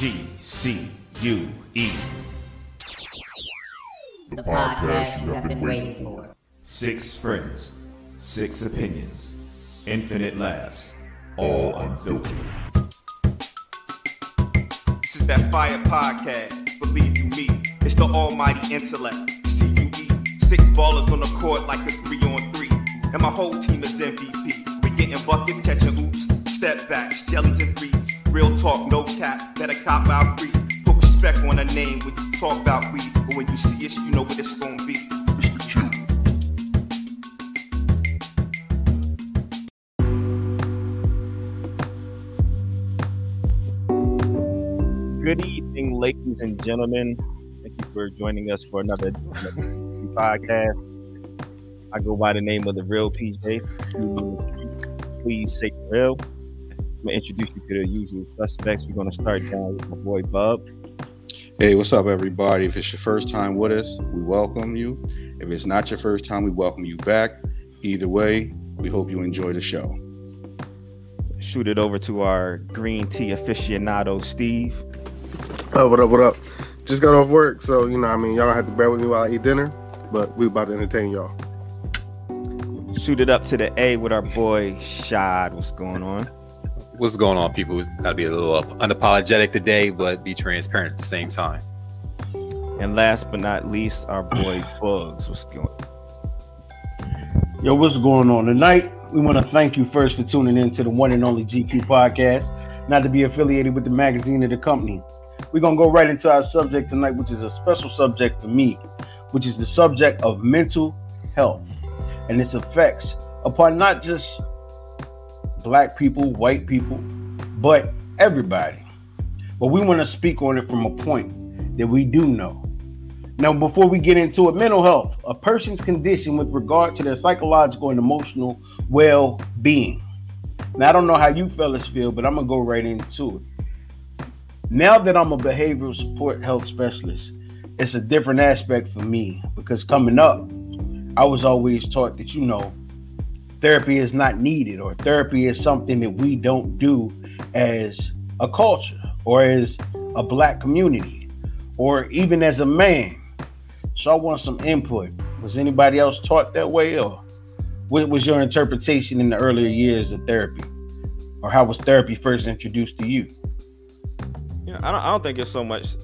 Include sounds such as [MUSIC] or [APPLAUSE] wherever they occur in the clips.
GCUE. The podcast you have been waiting for. Six friends, six opinions, infinite laughs, all unfiltered. This is that fire podcast. Believe you me, it's the almighty intellect. CUE, six ballers on the court like a three on three, and my whole team is MVP. We getting buckets, catching oops, step backs, jellies and threes. Real talk, no cap. Better cop out free. Put respect on a name when you talk about weed, but when you see us, you know what it's gonna be. Good evening, ladies and gentlemen. Thank you for joining us for another [LAUGHS] podcast. I go by the name of the real PJ. Please say real. I'm gonna introduce you to the usual suspects. We're gonna start down with my boy Bub. Hey, what's up, everybody? If it's your first time with us, we welcome you. If it's not your first time, we welcome you back. Either way, we hope you enjoy the show. Shoot it over to our green tea aficionado, Steve. Oh, what up, what up? Just got off work, so you know, I mean, y'all have to bear with me while I eat dinner, but we about to entertain y'all. Shoot it up to the A with our boy Shad. What's going on? What's going on, people? We've got to be a little up, unapologetic today, but be transparent at the same time. And last but not least, our boy Bugs. What's going? Yo, what's going on tonight? We want to thank you first for tuning in to the one and only GQ podcast. Not to be affiliated with the magazine or the company. We're gonna go right into our subject tonight, which is a special subject for me, which is the subject of mental health and its effects upon not just black people, white people, but everybody. But we want to speak on it from a point that we do know. Now, before we get into it, mental health, a person's condition with regard to their psychological and emotional well being. Now, I don't know how you fellas feel, but I'm going to go right into it. Now that I'm a behavioral support health specialist, it's a different aspect for me because coming up, I was always taught that, you know, therapy is not needed or therapy is something that we don't do as a culture or as a black community or even as a man. So I want some input. Was anybody else taught that way or what was your interpretation in the earlier years of therapy? Or how was therapy first introduced to you? You know, I don't, I don't think it's so much.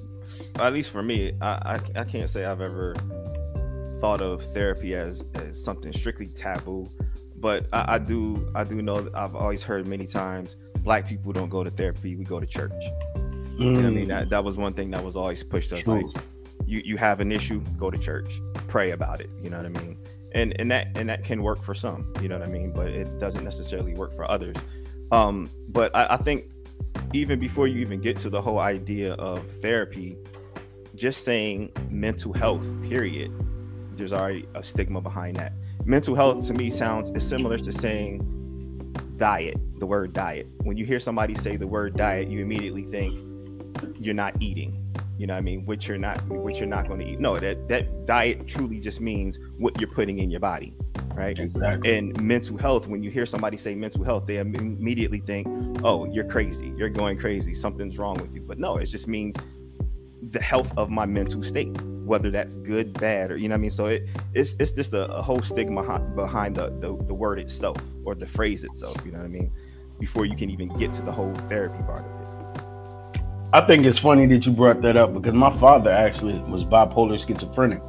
At least for me, I, I I can't say I've ever thought of therapy as as something strictly taboo. But I, I do I do know I've always heard many times black people don't go to therapy, we go to church. You know what I mean? That that was one thing that was always pushed us True. like you you have an issue, go to church, pray about it. You know what I mean? And and that and that can work for some. You know what I mean? But it doesn't necessarily work for others. Um, but I, I think even before you even get to the whole idea of therapy, just saying mental health, period, there's already a stigma behind that. Mental health to me sounds is similar to saying diet, the word diet. When you hear somebody say the word diet, you immediately think you're not eating. You know what I mean? Which you're not which you're not going to eat. No, that that diet truly just means what you're putting in your body, right? Exactly. And mental health, when you hear somebody say mental health, they immediately think, oh, you're crazy. You're going crazy. Something's wrong with you. But no, it just means the health of my mental state, whether that's good, bad, or you know what I mean. So it it's it's just a, a whole stigma hi- behind the, the the word itself or the phrase itself. You know what I mean? Before you can even get to the whole therapy part of it. I think it's funny that you brought that up because my father actually was bipolar schizophrenic.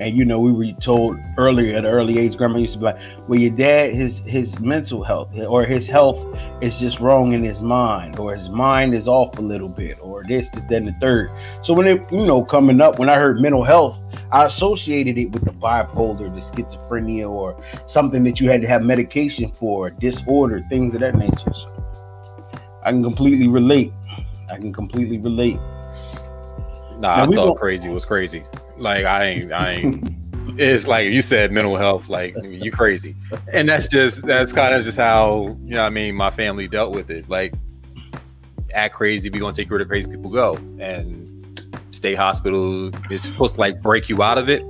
And you know, we were told earlier at an early age, grandma used to be like, well, your dad, his his mental health or his health is just wrong in his mind, or his mind is off a little bit, or this, this, then the third. So when it, you know, coming up, when I heard mental health, I associated it with the bipolar, the schizophrenia, or something that you had to have medication for, disorder, things of that nature. So I can completely relate. I can completely relate. Nah, Now, I thought crazy was crazy. Like I ain't, I ain't. it's like you said, mental health. Like you crazy, and that's just that's kind of just how you know. I mean, my family dealt with it. Like act crazy, we gonna take you where the crazy people go, and state hospital is supposed to like break you out of it.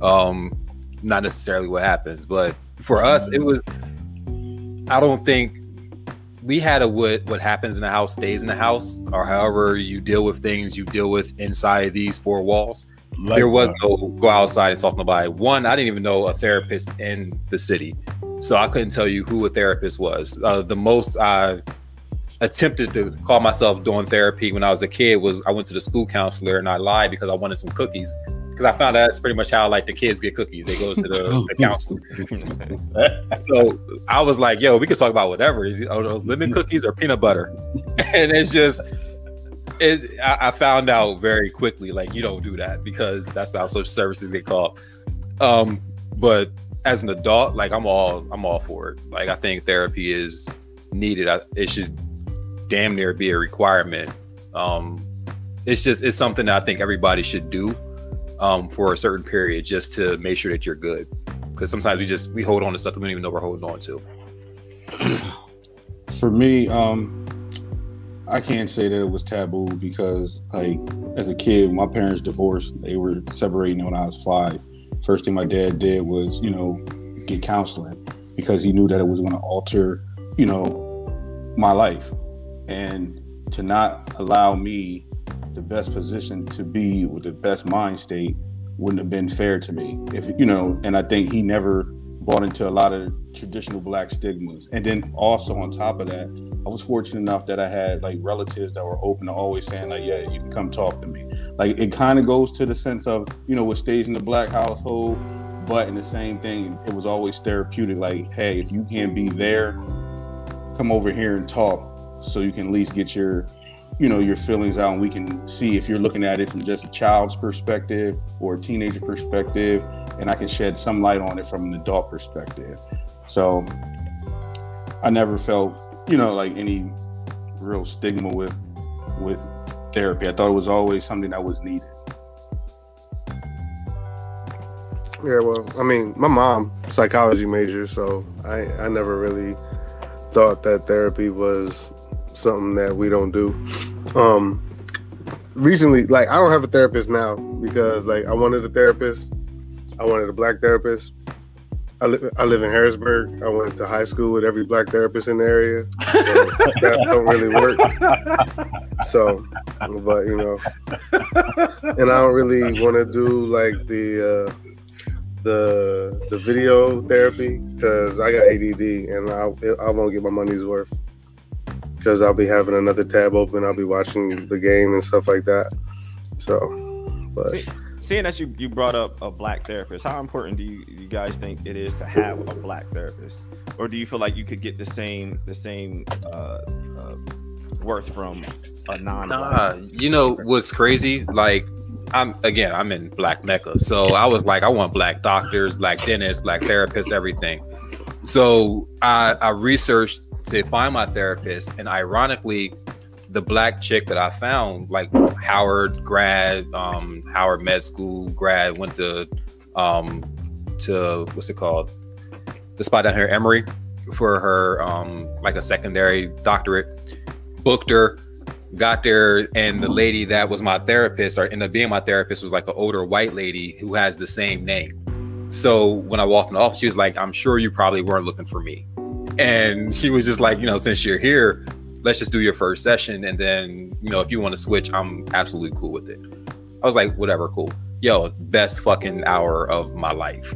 Um, not necessarily what happens, but for us, it was. I don't think we had a what what happens in the house stays in the house, or however you deal with things, you deal with inside these four walls. Like, there was uh, no go outside and talk to nobody. One, I didn't even know a therapist in the city, so I couldn't tell you who a therapist was. Uh, the most I attempted to call myself doing therapy when I was a kid was I went to the school counselor and I lied because I wanted some cookies because I found out that's pretty much how like the kids get cookies. They go to the, [LAUGHS] the counselor. so I was like, "Yo, we can talk about whatever. Are those lemon cookies or peanut butter?" [LAUGHS] and it's just, it. I, found out very quickly, like you don't do that because that's how social services get called. Um, but as an adult, like I'm all, I'm all for it. Like I think therapy is needed. I, it should damn near be a requirement. Um, it's just, it's something that I think everybody should do um, for a certain period just to make sure that you're good. Because sometimes we just we hold on to stuff that we don't even know we're holding on to. For me, um, I can't say that it was taboo because, like, as a kid, my parents divorced. They were separating when I was five. First thing my dad did was, you know, get counseling because he knew that it was going to alter, you know, my life, and to not allow me the best position to be with the best mind state wouldn't have been fair to me. If you know, and I think he never bought into a lot of traditional black stigmas. And then also on top of that, I was fortunate enough that I had like relatives that were open to always saying like, yeah, you can come talk to me. Like it kind of goes to the sense of, you know, what stays in the black household, but in the same thing, it was always therapeutic. Like, hey, if you can't be there, come over here and talk so you can at least get your you know your feelings out and we can see if you're looking at it from just a child's perspective or a teenager perspective and i can shed some light on it from an adult perspective so i never felt you know like any real stigma with with therapy i thought it was always something that was needed Yeah, well, I mean, my mom psychology major, so I I never really thought that therapy was something that we don't do. Um recently, like I don't have a therapist now because like I wanted a therapist. I wanted a black therapist. I live I live in Harrisburg. I went to high school with every black therapist in the area. So [LAUGHS] that don't really work. So, but you know, and I don't really want to do like the uh the the video therapy because I got ADD and I I won't get my money's worth because I'll be having another tab open. I'll be watching the game and stuff like that. So, but See, seeing that you, you brought up a black therapist, how important do you, you guys think it is to have a black therapist, or do you feel like you could get the same the same uh, uh, worth from a non? Nah, you know what's crazy? Like, I'm again, I'm in Black Mecca, so I was like, I want black doctors, black dentists, black therapists, everything. So I, I researched to find my therapist, and ironically, the black chick that I found, like Howard grad, um, Howard Med School grad, went to um to what's it called? The spot down here, Emory, for her um like a secondary doctorate. Booked her, got there, and the lady that was my therapist, or ended up being my therapist, was like an older white lady who has the same name. So when I walked in the office, she was like, "I'm sure you probably weren't looking for me." And she was just like, you know, since you're here, let's just do your first session. And then, you know, if you want to switch, I'm absolutely cool with it. I was like, whatever, cool. Yo, best fucking hour of my life.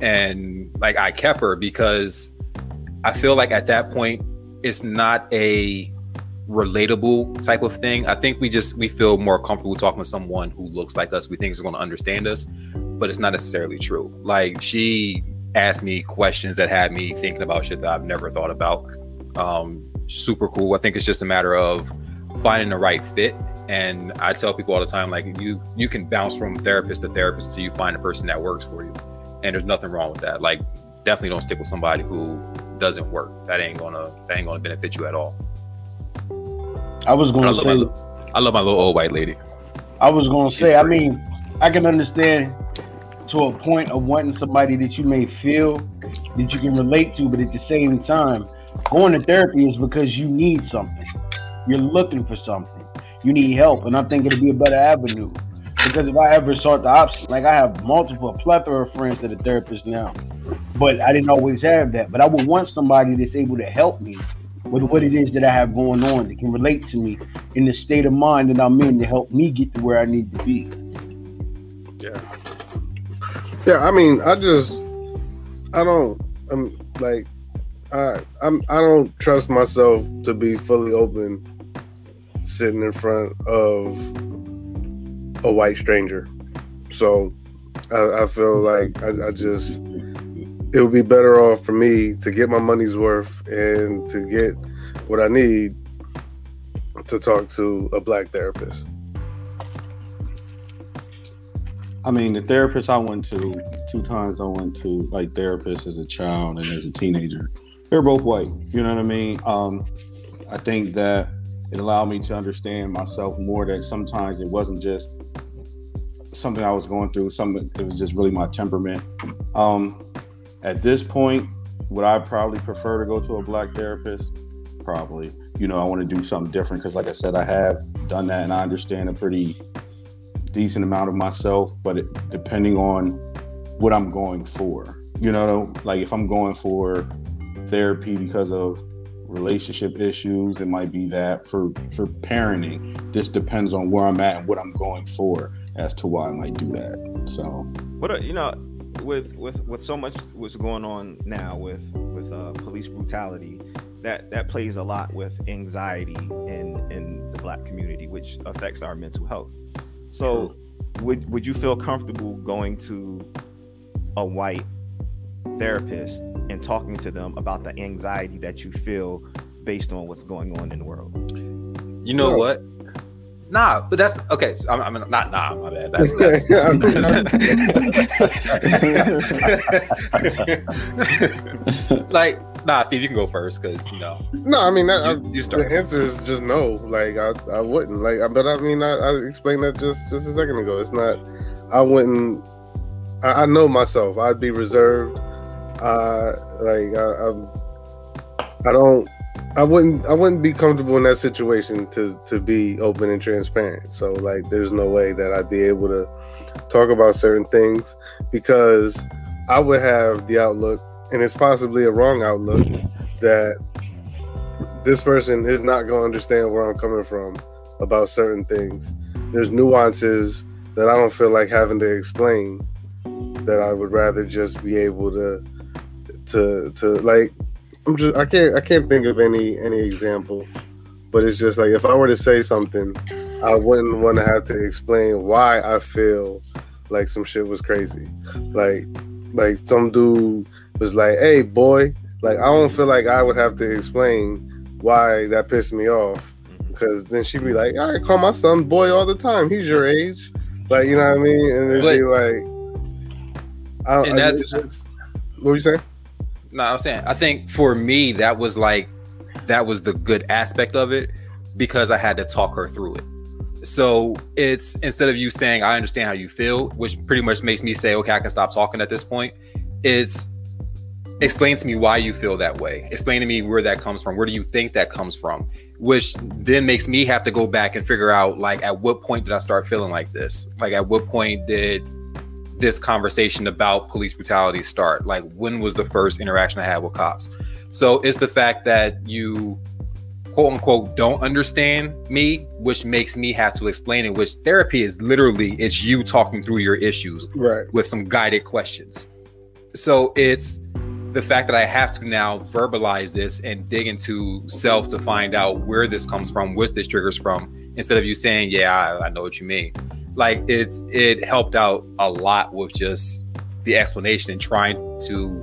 And like, I kept her because I feel like at that point, it's not a relatable type of thing. I think we just we feel more comfortable talking to someone who looks like us. We think is going to understand us, but it's not necessarily true. Like she asked me questions that had me thinking about shit that I've never thought about. Um, super cool. I think it's just a matter of finding the right fit. And I tell people all the time, like you you can bounce from therapist to therapist until you find a person that works for you. And there's nothing wrong with that. Like definitely don't stick with somebody who doesn't work. That ain't gonna that ain't gonna benefit you at all. I was love, my, say, li- I love my little old white lady. I was going to She's say, I mean, I can understand to a point of wanting somebody that you may feel that you can relate to, but at the same time, going to therapy is because you need something. You're looking for something. You need help, and I think it'll be a better avenue. Because if I ever sought the option, like I have multiple plethora of friends that are therapists now, but I didn't always have that. But I would want somebody that's able to help me with what it is that I have going on that can relate to me in the state of mind that I'm in to help me get to where I need to be. Yeah. Yeah, I mean, I just I don't I'm like I I'm I don't trust myself to be fully open sitting in front of a white stranger. So I, I feel like I, I just it would be better off for me to get my money's worth and to get what I need to talk to a black therapist. I mean, the therapist I went to two times, I went to like therapists as a child and as a teenager. They're both white. You know what I mean? Um, I think that it allowed me to understand myself more. That sometimes it wasn't just something I was going through. Something it was just really my temperament. Um, at this point, would I probably prefer to go to a black therapist? Probably. You know, I want to do something different because, like I said, I have done that and I understand a pretty decent amount of myself, but it, depending on what I'm going for, you know, like if I'm going for therapy because of relationship issues, it might be that for for parenting. This depends on where I'm at and what I'm going for as to why I might do that. So, what are, you know, with with with so much what's going on now with with uh, police brutality, that that plays a lot with anxiety in in the black community, which affects our mental health. So, would would you feel comfortable going to a white therapist and talking to them about the anxiety that you feel based on what's going on in the world? You know Yeah. what? Nah, but that's okay. I'm, I'm not nah. My bad. That's, [LAUGHS] that's [LAUGHS] like nah. Steve, you can go first because you know No, I mean that, I, you, you start. the answer is just no. Like I, I wouldn't. Like, I- but I mean, I, I explained that just just a second ago. It's not. I wouldn't. I, I know myself. I'd be reserved. Like I, I'm. I don't. I wouldn't. I wouldn't be comfortable in that situation to to be open and transparent. So like, there's no way that I'd be able to talk about certain things because I would have the outlook, and it's possibly a wrong outlook that this person is not going to understand where I'm coming from about certain things. There's nuances that I don't feel like having to explain that I would rather just be able to to to like I'm just I can't I can't think of any any example but it's just like if I were to say something I wouldn't want to have to explain why I feel like some shit was crazy like like some dude was like hey boy like I don't feel like I would have to explain why that pissed me off mm-hmm. because then she'd be like, "I call my son boy all the time. He's your age." Like, you know what I mean? And it'd be like, I don't. And I, that's- just, what were you saying? No, I'm saying I think for me that was like that was the good aspect of it because I had to talk her through it. So it's instead of you saying I understand how you feel, which pretty much makes me say okay, I can stop talking at this point. It's explain to me why you feel that way. Explain to me where that comes from. Where do you think that comes from? Which then makes me have to go back and figure out like at what point did I start feeling like this? Like at what point did this conversation about police brutality start? Like, when was the first interaction I had with cops? So it's the fact that you, quote unquote, don't understand me, which makes me have to explain it. Which therapy is literally it's you talking through your issues Right. with some guided questions. So it's the fact that I have to now verbalize this and dig into self to find out where this comes from, where this triggers from, instead of you saying, "Yeah, I, I know what you mean." Like it's it helped out a lot with just the explanation and trying to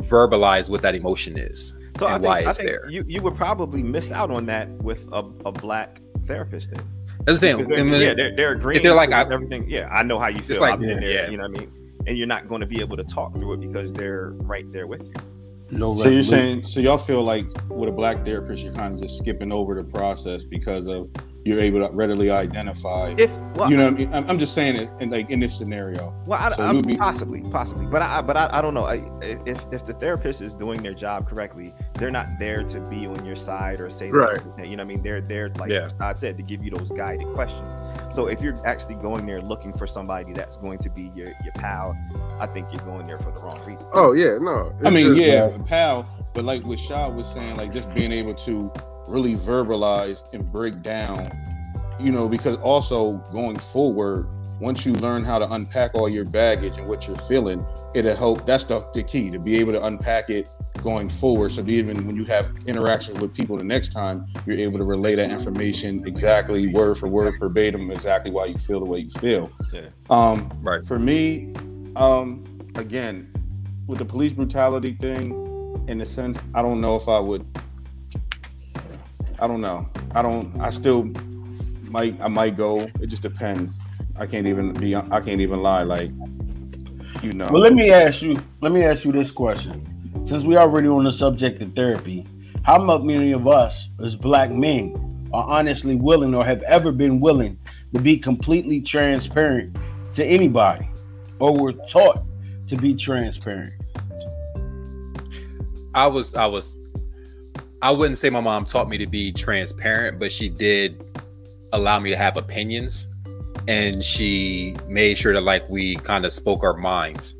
verbalize what that emotion is So and I think, why I it's think there. You you would probably miss out on that with a, a black therapist then. That's what I'm saying. They're- I yeah, they're, they're agreeing. they're like, with I- everything. Yeah, I know how you feel. like- I've been there. yeah. You know what I mean? And you're not going to be able to talk through it because they're right there with you. No so you're saying, so y'all feel like with a black therapist, you're kind of just skipping over the process because of you're able to readily identify. If well, you know, what I mean? I'm, I'm just saying it, in like in this scenario. Well, I, So I'm- be- possibly, possibly, but I, but I, I don't know. I, if if the therapist is doing their job correctly, they're not there to be on your side or say, that- Right. You know, what I mean, they're there, like Yeah. I said, to give you those guided questions. So if you're actually going there looking for somebody that's going to be your your pal, I think you're going there for the wrong reason. Oh yeah, no. I mean, just yeah, that- pal, but like what Shaw was saying, like just being able to really verbalize and break down, you know, because also going forward, once you learn how to unpack all your baggage and what you're feeling, it'll help. That's the, the key to be able to unpack it going forward. So even when you have interactions with people the next time, you're able to relay that information exactly word for word, verbatim, exactly why you feel the way you feel. Yeah. Um, Right. for me, um, again, with the police brutality thing, in a sense, I don't know if I would. I don't know. I don't. I still might. I might go. It just depends. I can't even be. I can't even lie. Like, you know. Well, let me ask you. Let me ask you this question. Since we already on the subject of therapy, how much many of us as black men are honestly willing or have ever been willing to be completely transparent to anybody, or were taught to be transparent? I was I was I wouldn't say my mom taught me to be transparent, but she did allow me to have opinions and she made sure that like we kind of spoke our minds.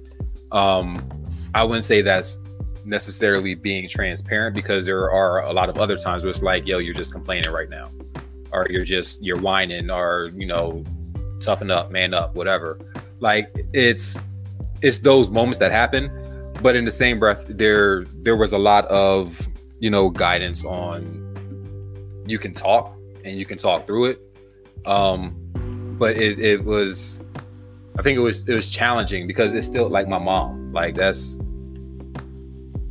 Um I wouldn't say that's necessarily being transparent because there are a lot of other times where it's like, yo, you're just complaining right now. Or you're just you're whining or, you know, toughen up, man up, whatever. Like it's it's those moments that happen but in the same breath there there was a lot of you know guidance on you can talk and you can talk through it. Um but it, it was i think it was it was challenging because it's still like my mom. Like that's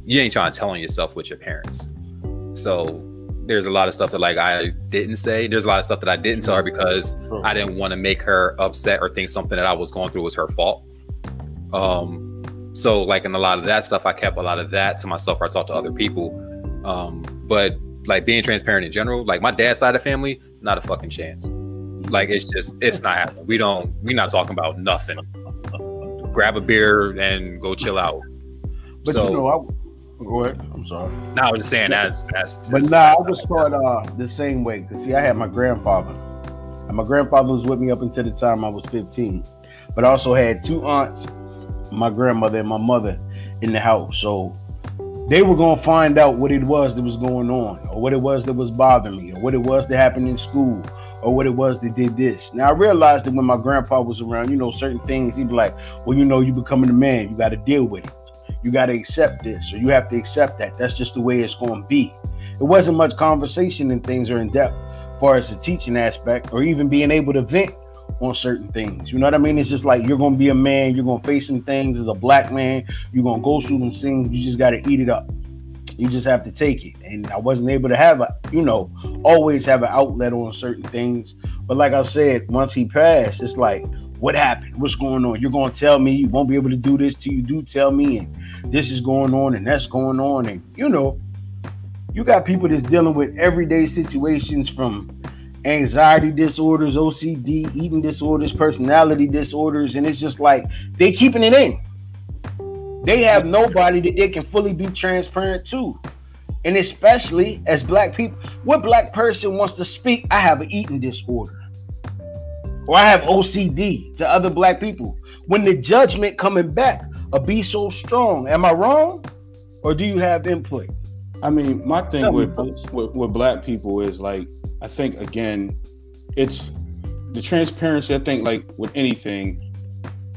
you ain't trying to tell on yourself with your parents. So there's a lot of stuff that like i didn't say. There's a lot of stuff that i didn't tell her because i didn't want to make her upset or think something that i was going through was her fault. Um so like in a lot of that stuff i kept a lot of that to myself or i talked to other people um but like being transparent in general like my dad's side of the family not a fucking chance like it's just it's not happening we don't we're not talking about nothing grab a beer and go chill out But so you know, I go ahead. I'm sorry. now i'm just saying that's that's But just- nah, I was taught uh, the same way. Cause see, I had my grandfather, and my grandfather was with me up until the time I was 15. But I also had two aunts, my grandmother and my mother, in the house. So they were gonna find out what it was that was going on, or what it was that was bothering me, or what it was that happened in school, or what it was that did this. Now I realized that when my grandpa was around, you know, certain things he'd be like, "Well, you know, you becoming a man, you got to deal with it." you got to accept this or you have to accept that that's just the way it's going to be it wasn't much conversation and things are in depth as far as the teaching aspect or even being able to vent on certain things. You know what i mean? It's just like you're to be a man you're to face some things as a black man you're to go through some things you just got to eat it up. You just have to take it. And i wasn't able to have a you know always have an outlet on certain things. But like i said once he passed it's like what happened? What's going on? You're to tell me you won't be able to do this till you. Do tell me and this is going on and that's going on. And you know you got people that's dealing with everyday situations from anxiety disorders ocd eating disorders personality disorders and it's just like they keeping it in. They have nobody that they can fully be transparent to. And especially as black people what black person wants to speak i have an eating disorder. Or i have ocd to other black people. When the judgment coming back will be so strong am i wrong? Or do you have input? I mean, my thing with, with with black people is like, I think again, it's the transparency. I think like with anything,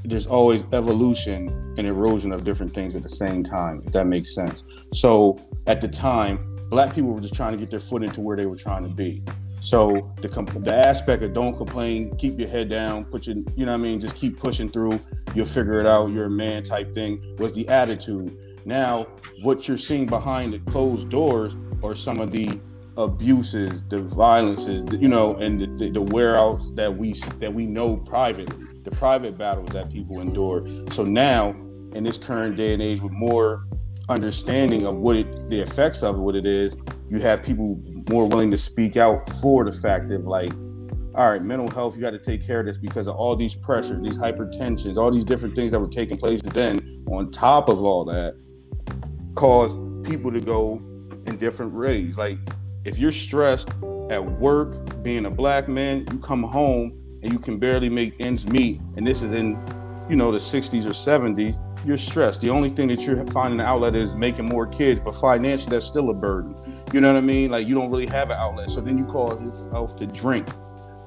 there's always evolution and erosion of different things at the same time. If that makes sense. So at the time, black people were just trying to get their foot into where they were trying to be. So the the aspect of don't complain, keep your head down, put your you know what I mean, just keep pushing through. You'll figure it out. You're a man type thing was the attitude. Now, what you're seeing behind the closed doors are some of the abuses, the violences, you know, and the, the, the that we that we know privately, the private battles that people endure. So now, in this current day and age, with more understanding of what it, the effects of what it is, you have people more willing to speak out for the fact of like, all right, mental health, you got to take care of this because of all these pressures, these hypertensions, all these different things that were taking place. Then, on top of all that, cause people to go in different ways. Like, if you're stressed at work, being a black man, you come home and you can barely make ends meet, and this is in, you know, the 60s or 70s, you're stressed. The only thing that you're finding an outlet is making more kids, but financially, that's still a burden. You know what I mean? Like you don't really have an outlet. So then you cause yourself to drink.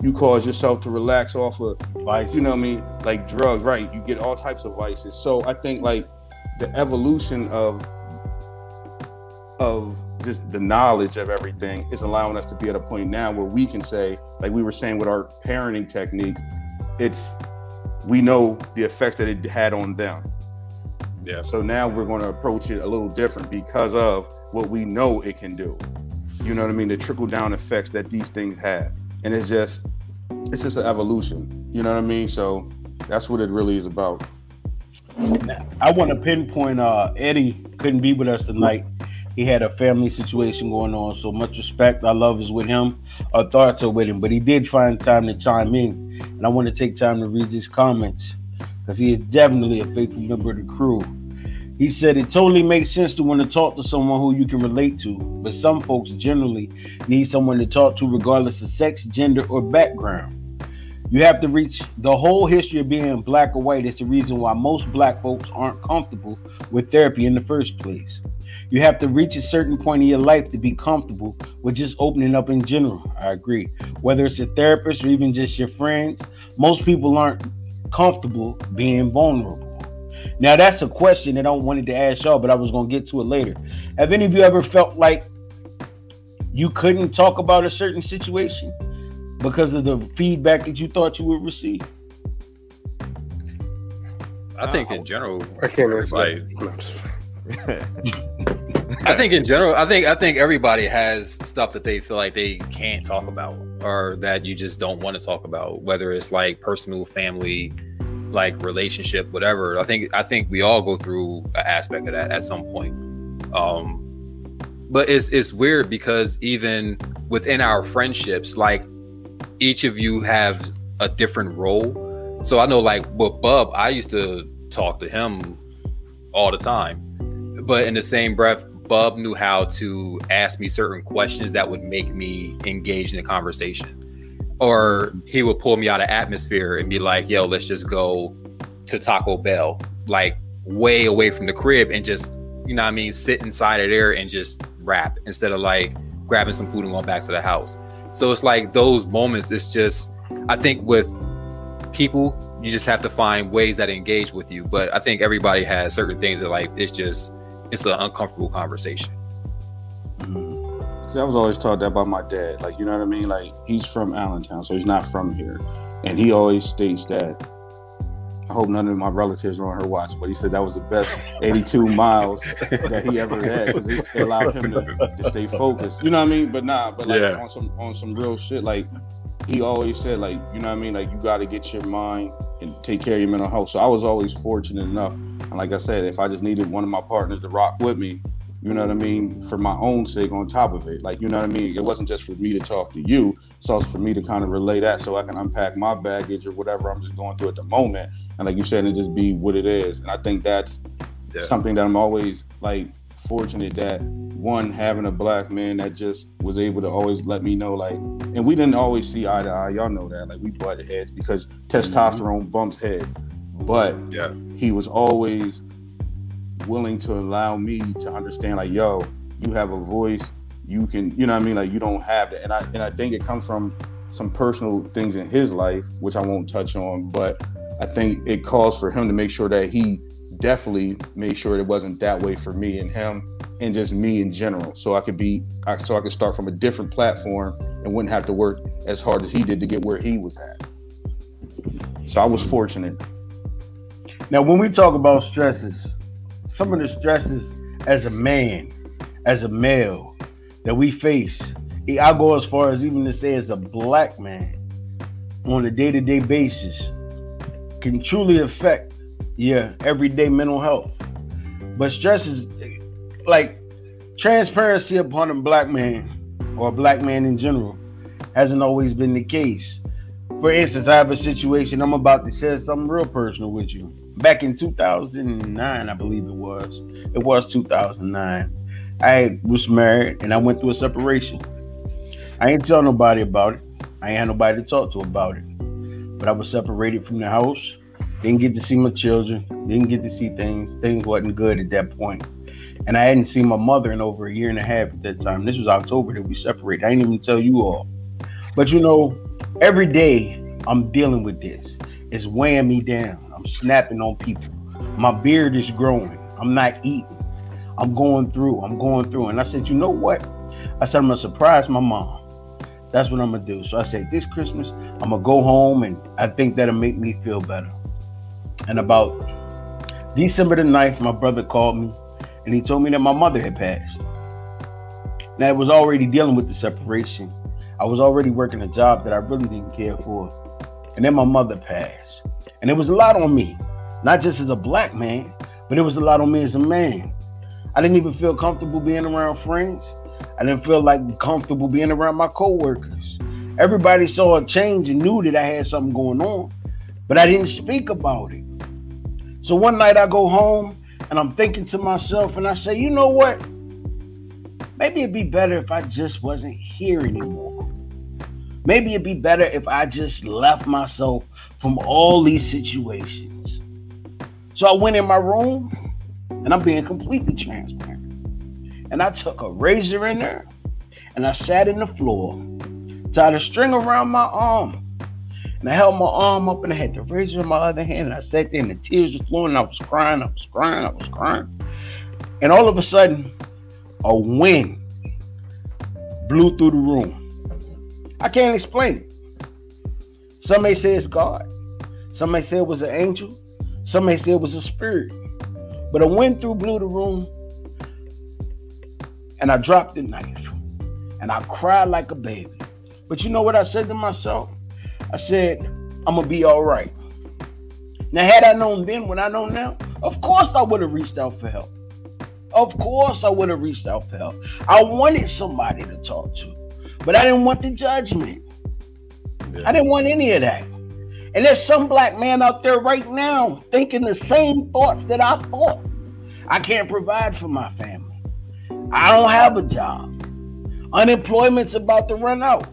You cause yourself to relax off of, Vice. you know what I mean? Like drugs, right? You get all types of vices. So I think like the evolution of of just the knowledge of everything is allowing us to be at a point now where we can say, like we were saying with our parenting techniques, it's we know the effect that it had on them. Yeah. So now we're going to approach it a little different because of what we know it can do. You know what I mean? The trickle down effects that these things have. And it's just it's just an evolution. You know what I mean? So that's what it really is about. I want to pinpoint uh Eddie couldn't be with us tonight. He had a family situation going on, so much respect. Our love is with him. Our thoughts are with him, but he did find time to chime in, and I want to take time to read his comments because he is definitely a faithful member of the crew. He said it totally makes sense to want to talk to someone who you can relate to, but some folks generally need someone to talk to regardless of sex, gender, or background. You have to reach the whole history of being black or white. It's the reason why most black folks aren't comfortable with therapy in the first place. You have to reach a certain point in your life to be comfortable with just opening up in general. I agree. Whether it's a therapist or even just your friends, most people aren't comfortable being vulnerable. Now, that's a question that I wanted to ask y'all, but I was going to get to it later. Have any of you ever felt like you couldn't talk about a certain situation because of the feedback that you thought you would receive? I think in general, I can't answer everybody- [LAUGHS] [LAUGHS] [LAUGHS] I think in general, I think I think everybody has stuff that they feel like they can't talk about or that you just don't want to talk about, whether it's like personal, family, like relationship, whatever. I think I think we all go through an aspect of that at some point. Um but it's it's weird because even within our friendships, like each of you have a different role. So I know like with Bub, I used to talk to him all the time. But in the same breath, Bub knew how to ask me certain questions that would make me engage in the conversation. Or he would pull me out of atmosphere and be like, yo, let's just go to Taco Bell, like way away from the crib and just, you know what I mean, sit inside of there and just rap instead of like grabbing some food and going back to the house. So it's like those moments, it's just, I think with people, you just have to find ways that engage with you. But I think everybody has certain things that like, it's just, it's an uncomfortable conversation. Mm. See, I was always taught that by my dad. Like, you know what I mean? Like, he's from Allentown, so he's not from here. And he always states that I hope none of my relatives are on her watch, but he said that was the best [LAUGHS] 82 miles that he ever had because it it allowed him to, to stay focused. You know what I mean? But nah, but like Yeah. on some on some real shit, like he always said, like, you know what I mean? Like you gotta get your mind and take care of your mental health. So I was always fortunate enough. And like I said, if I just needed one of my partners to rock with me, you know what I mean, for my own sake on top of it. Like, you know what I mean? It wasn't just for me to talk to you, so it's also for me to kind of relay that so I can unpack my baggage or whatever I'm just going through at the moment. And like you said, it just be what it is. And I think that's Yeah. something that I'm always like fortunate that one having a black man that just was able to always let me know like and we didn't always see eye to eye y'all know that like we butted heads because testosterone mm-hmm. bumps heads but Yeah. he was always willing to allow me to understand like yo you have a voice you can you know what i mean like you don't have that and i and i think it comes from some personal things in his life which i won't touch on but i think it calls for him to make sure that he definitely made sure it wasn't that way for me and him and just me in general. So i could be I- so i could start from a different platform and wouldn't have to work as hard as he did to get where he was at. So i was fortunate. Now, when we talk about stresses, some of the stresses as a man, as a male, that we face, I go as far as even to say as a black man on a day to day basis, can truly affect your everyday mental health. But stress is like transparency upon a black man or a black man in general hasn't always been the case. For instance, I have a situation, I'm about to share something real personal with you. Back in 2009, I believe it was. It was 2009. I was married and I went through a separation. I ain't tell nobody about it. I ain't had nobody to talk to about it. but I was separated from the house. Didn't get to see my children. Didn't get to see things. Things wasn't good at that point. And I hadn't seen my mother in over a year and a half at that time. This was October that we separated. I didn't even tell you all. But you know, every day I'm dealing with this. It's weighing me down. I'm snapping on people. My beard is growing. I'm not eating. I'm going through. I'm going through. And I said, you know what? I said, I'm gonna surprise my mom. That's what I'm gonna do. So I said, this Christmas, I'm gonna go home and I think that'll make me feel better. And about December the 9th, my brother called me and he told me that my mother had passed. Now I was already dealing with the separation. I was already working a job that I really didn't care for. And then my mother passed. And it was a lot on me, not just as a black man, but it was a lot on me as a man. I didn't even feel comfortable being around friends. I didn't feel like comfortable being around my coworkers. Everybody saw a change and knew that I had something going on, but I didn't speak about it. So one night I go home and I'm thinking to myself, and I say, you know what? Maybe it'd be better if I just wasn't here anymore. Maybe it'd be better if I just left myself from all these situations. So I went in my room, and I'm being completely transparent. And I took a razor in there, and I sat in the floor, tied a string around my arm, and I held my arm up and I had the razor in my other hand. And I sat there and the tears were flowing. And I was crying. I was crying. I was crying. And all of a sudden, a wind blew through the room. I can't explain it. Some may say it's God. Some may say it was an angel. Some may say it was a spirit. But a wind through blew the room. And I dropped the knife. And I cried like a baby. But you know what I said to myself? I said, I'm gonna be all right. Now, had I known then what I know now, of course I would have reached out for help. Of course I would have reached out for help. I wanted somebody to talk to, but I didn't want the judgment. Yeah. I didn't want any of that. And there's some black man out there right now thinking the same thoughts that I thought. I can't provide for my family. I don't have a job. Unemployment's about to run out.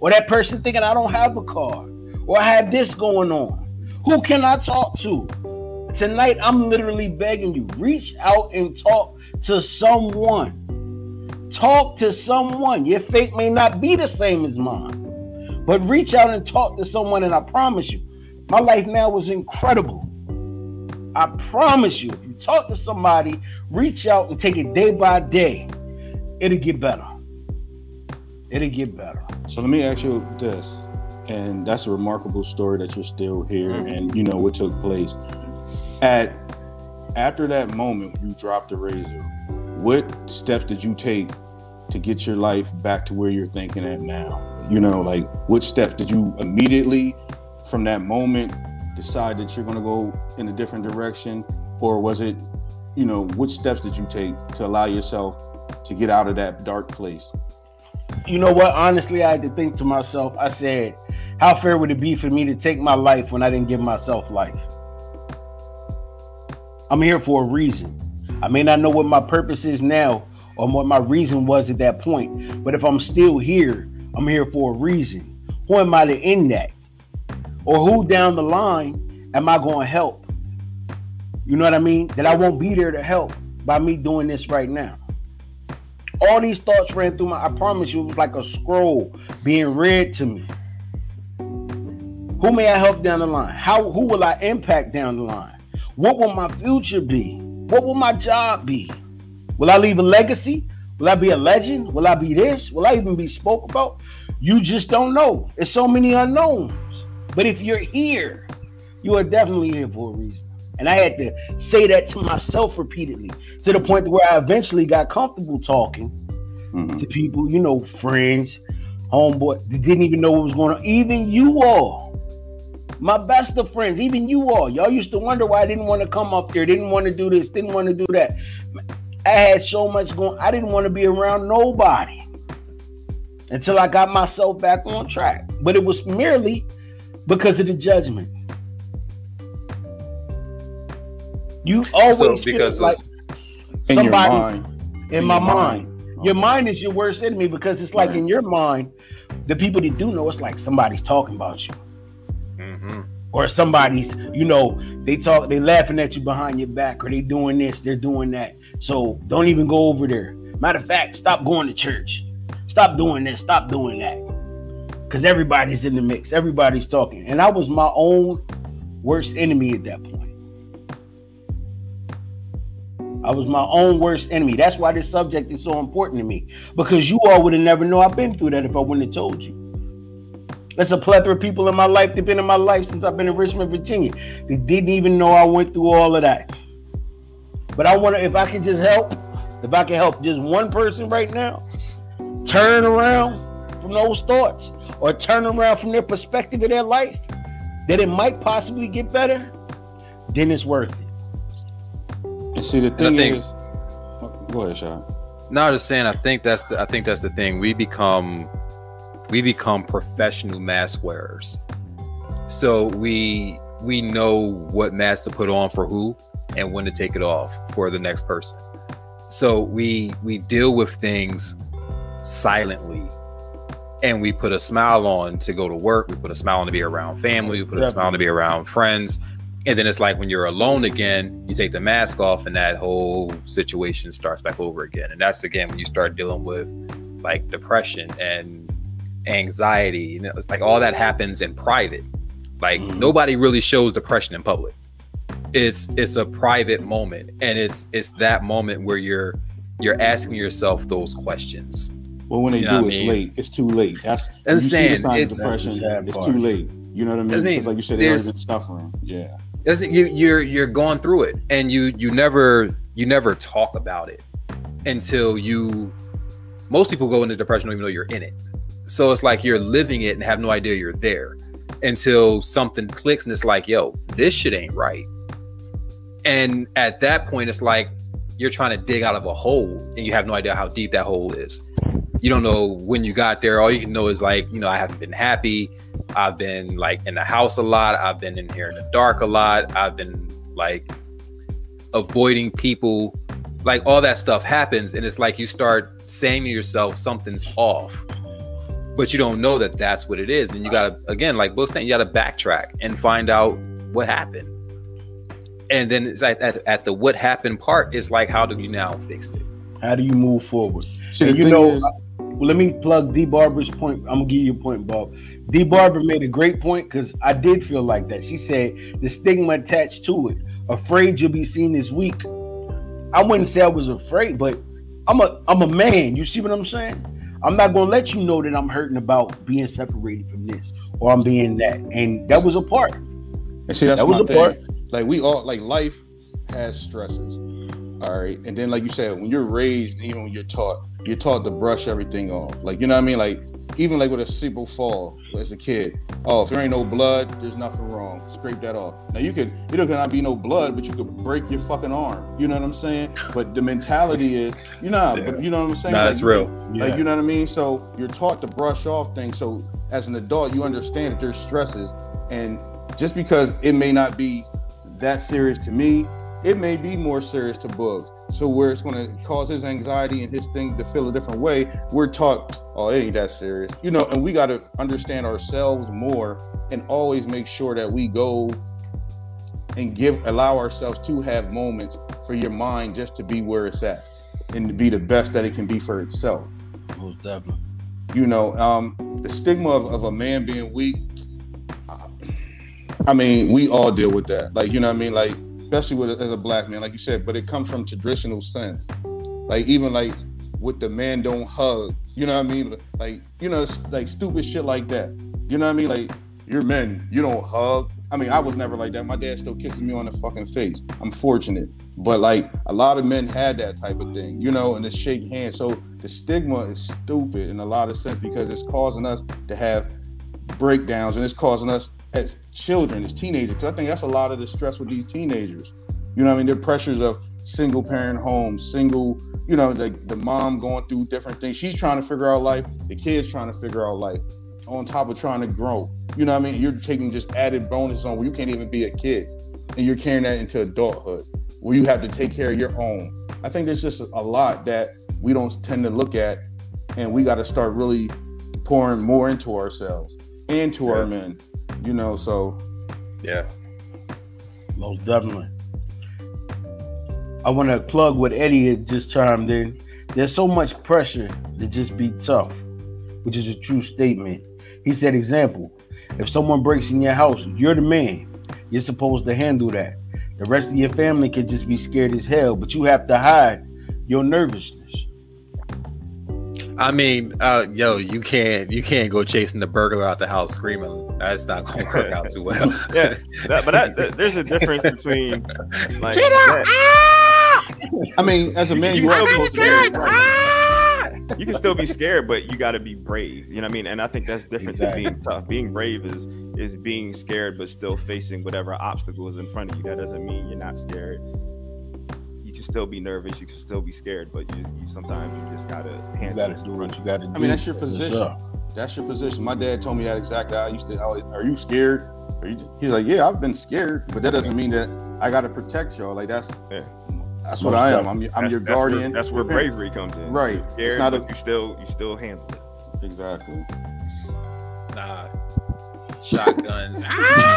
Or that person thinking I don't have a car. Or I have this going on. Who can I talk to? Tonight, I'm literally begging you reach out and talk to someone. Talk to someone. Your fate may not be the same as mine, but reach out and talk to someone. And I promise you, my life now was incredible. I promise you, if you talk to somebody, reach out and take it day by day, it'll get better. It'll get better. So let me ask you this, and that's a remarkable story that you're still here mm-hmm. and you know what took place. At after that moment you dropped the razor, what steps did you take to get your life back to where you're thinking at now? You know, like what steps did you immediately from that moment decide that you're gonna go in a different direction? Or was it, you know, what steps did you take to allow yourself to get out of that dark place? You know what? Honestly, I had to think to myself, I said, how fair would it be for me to take my life when I didn't give myself life? I'm here for a reason. I may not know what my purpose is now or what my reason was at that point, but if I'm still here, I'm here for a reason. Who am I to end that? Or who down the line am I going to help? You know what I mean? That I won't be there to help by me doing this right now. All these thoughts ran through my. I promise you, it was like a scroll being read to me. Who may I help down the line? How? Who will I impact down the line? What will my future be? What will my job be? Will I leave a legacy? Will I be a legend? Will I be this? Will I even be spoke about? You just don't know. It's so many unknowns. But if you're here, you are definitely here for a reason. And I had to say that to myself repeatedly to the point where I eventually got comfortable talking mm-hmm. to people, you know, friends, homeboy, that didn't even know what was going on. Even you all, my best of friends, even you all, y'all used to wonder why I didn't want to come up there, didn't want to do this, didn't want to do that. I had so much going, I didn't want to be around nobody until I got myself back on track. But it was merely because of the judgment. You always so because like in somebody your mind. In, in my mind. mind. Your mind is your worst enemy because it's like right. in your mind, the people that do know it's like somebody's talking about you. Mm-hmm. or somebody's, you know, they talk, they laughing at you behind your back, or they doing this, they're doing that. So don't even go over there. Matter of fact, stop going to church. Stop doing this. Stop doing that. Because everybody's in the mix. Everybody's talking. And I was my own worst enemy at that point. I was my own worst enemy. That's why this subject is so important to me. Because you all would have never known I've been through that if I wouldn't have told you. There's a plethora of people in my life that have been in my life since I've been in Richmond, Virginia. They didn't even know I went through all of that. But I wonder if I can just help, if I can help just one person right now, turn around from those thoughts or turn around from their perspective of their life, that it might possibly get better, then it's worth it. And see, the thing think- is, go ahead, Sean. No, I'm just saying. I think that's the, I think that's the thing. We become we become professional mask wearers. So we we know what mask to put on for who and when to take it off for the next person. So we we deal with things silently and we put a smile on to go to work, we put a smile on to be around family, we put a smile on to be around friends. And then it's like when you're alone again, you take the mask off and that whole situation starts back over again. And that's again when you start dealing with like depression and anxiety. You know, it's like all that happens in private. Like Mhm. nobody really shows depression in public. It's it's a private moment. And it's it's that moment where you're you're asking yourself those questions. Well, when they You know do, it's mean? late. It's too late. That's I'm when you see the saying, signs of it's- depression. It's too late. You know what I mean? That's me. Because like you said, they already been There's- suffering. Yeah. You you're you're going through it and you you never you never talk about it until you most people go into depression don't even know you're in it. So it's like you're living it and have no idea you're there until something clicks and it's like, yo, this shit ain't right. And at that point, it's like you're trying to dig out of a hole and you have no idea how deep that hole is. You don't know when you got there. All you can know is like, you know, I haven't been happy. I've been like in the house a lot. I've been in here in the dark a lot. I've been like avoiding people. Like all that stuff happens, and it's like you start saying to yourself, something's off, but you don't know that that's what it is. And you gotta, again, like Book saying, you gotta backtrack and find out what happened. And then it's like at, at the what happened part, it's like, how do you now fix it? How do you move forward? So you know, is, Well, let me plug D Barber's point. I'm gonna give you a point, Bob. D Barber made a great point because I did feel like that. She said the stigma attached to it, afraid you'll be seen as weak. I wouldn't say I was afraid, but I'm a I'm a man. You see what I'm saying? I'm not gonna let you know that I'm hurting about being separated from this or I'm being that. And that was a part. and see, that's that was a part. Like we all, like life has stresses. All right, and then like you said, when you're raised, even when you're taught, you're taught to brush everything off. Like you know what I mean? Like even like with a simple fall as a kid. Oh, if there ain't no blood, there's nothing wrong. Scrape that off. Now you could, you know, cannot be no blood, but you could break your fucking arm. You know what I'm saying? But the mentality is, you know, [LAUGHS] Yeah. but you know what I'm saying? Nah, Like, it's real. Like you know what I mean? So you're taught to brush off things. So as an adult, you understand that there's stresses, and just because it may not be that serious to me, it may be more serious to Bugs. So where it's going to cause his anxiety and his things to feel a different way, we're taught, oh, it ain't that serious, you know. And we got to understand ourselves more and always make sure that we go and give allow ourselves to have moments for your mind just to be where it's at and to be the best that it can be for itself Most definitely. you know um the stigma of, of a man being weak i mean we all deal with that like you know what i mean like especially with as a black man like you said but it comes from traditional sense. Like even like with the man don't hug you know what i mean? Like you know like stupid shit like that. You know what i mean? Like you're men you don't hug. I mean i was never like that. My dad still kisses me on the fucking face. I'm fortunate. But like a lot of men had that type of thing you know and to shake hands. So the stigma is stupid in a lot of sense because it's causing us to have breakdowns and it's causing us as children as teenagers because i think that's a lot of the stress with these teenagers. You know what i mean? The pressures of single parent homes single you know like the mom going through different things. She's trying to figure out life the kids trying to figure out life on top of trying to grow. You know what i mean? You're taking just added bonuses on where you can't even be a kid and you're carrying that into adulthood where you have to take care of your own. I think there's just a lot that we don't tend to look at and we got to start really pouring more into ourselves and to our men you know so Yeah. Most definitely. I want to plug what Eddie had just chimed in. There's so much pressure to just be tough, which is a true statement. He said, example, if someone breaks in your house, you're the man. You're supposed to handle that. The rest of your family could just be scared as hell, but you have to hide your nervousness. I mean, uh, yo, you can't you can't go chasing the burglar out the house screaming. That's not gonna work out too well. [LAUGHS] yeah, that, but that, that- there's a difference between like Get out! that- I mean, as a man, you, you are still be supposed to be scared. right. you can still be scared, but you got to be brave. You know what I mean? And I think that's different Exactly. than being tough. Being brave is is being scared, but still facing whatever obstacles in front of you. That doesn't mean you're not scared. You can still be nervous. You can still be scared, but you, you sometimes you just gotta You handle got it. to do what you got to do. I mean, that's your position. That's your position. My dad told me that exactly. I used to. I was, Are you scared? Are you, he's like, yeah, I've been scared, but that doesn't mean that I got to protect y'all. Like that's Yeah. that's what I am. I'm, I'm That's- your that's where- guardian. That's where bravery comes in. Right. You're It's scared, not a- you still you still handle it. Exactly. Nah. Shotguns. [LAUGHS]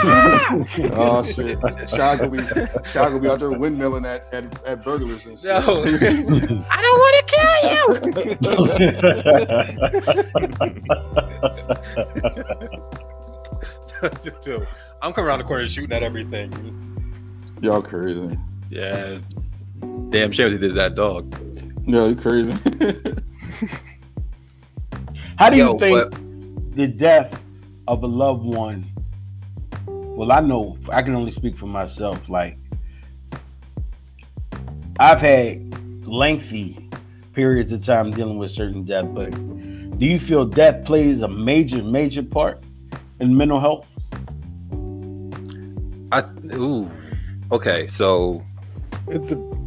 Ah! Oh shit! Shaq will be Shaq will be out there windmilling at at, at burglars and shit. No. [LAUGHS] [LAUGHS] I don't want to kill you. I'm coming around the corner shooting at everything. Y'all crazy. Yeah. Damn shame they did that dog. Yo, you crazy. How do you think but- the death of a loved one? Well, I know I can only speak for myself. Like, I've had lengthy periods of time dealing with certain death, but do you feel death plays a major, major part in mental health? I ooh. Okay, so It, de-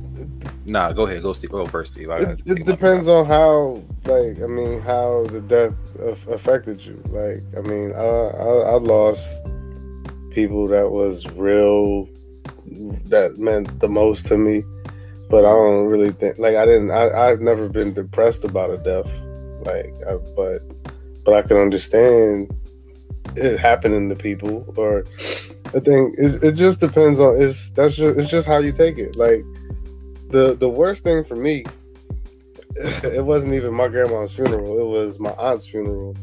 nah, go ahead. Go Steve. Go first, Steve. I it, it depends on how, like, I mean, how the death af- affected you. Like, I mean, I, I, I lost people that was real, that meant the most to me. But I don't really think, like, I didn't, I, I've never been depressed about a death. Like, I, but, but I can understand it happening to people. Or I think it, it just depends on, it's, that's just, it's just how you take it. Like, the the worst thing for me [LAUGHS] it wasn't even my grandma's funeral. It was my aunt's funeral.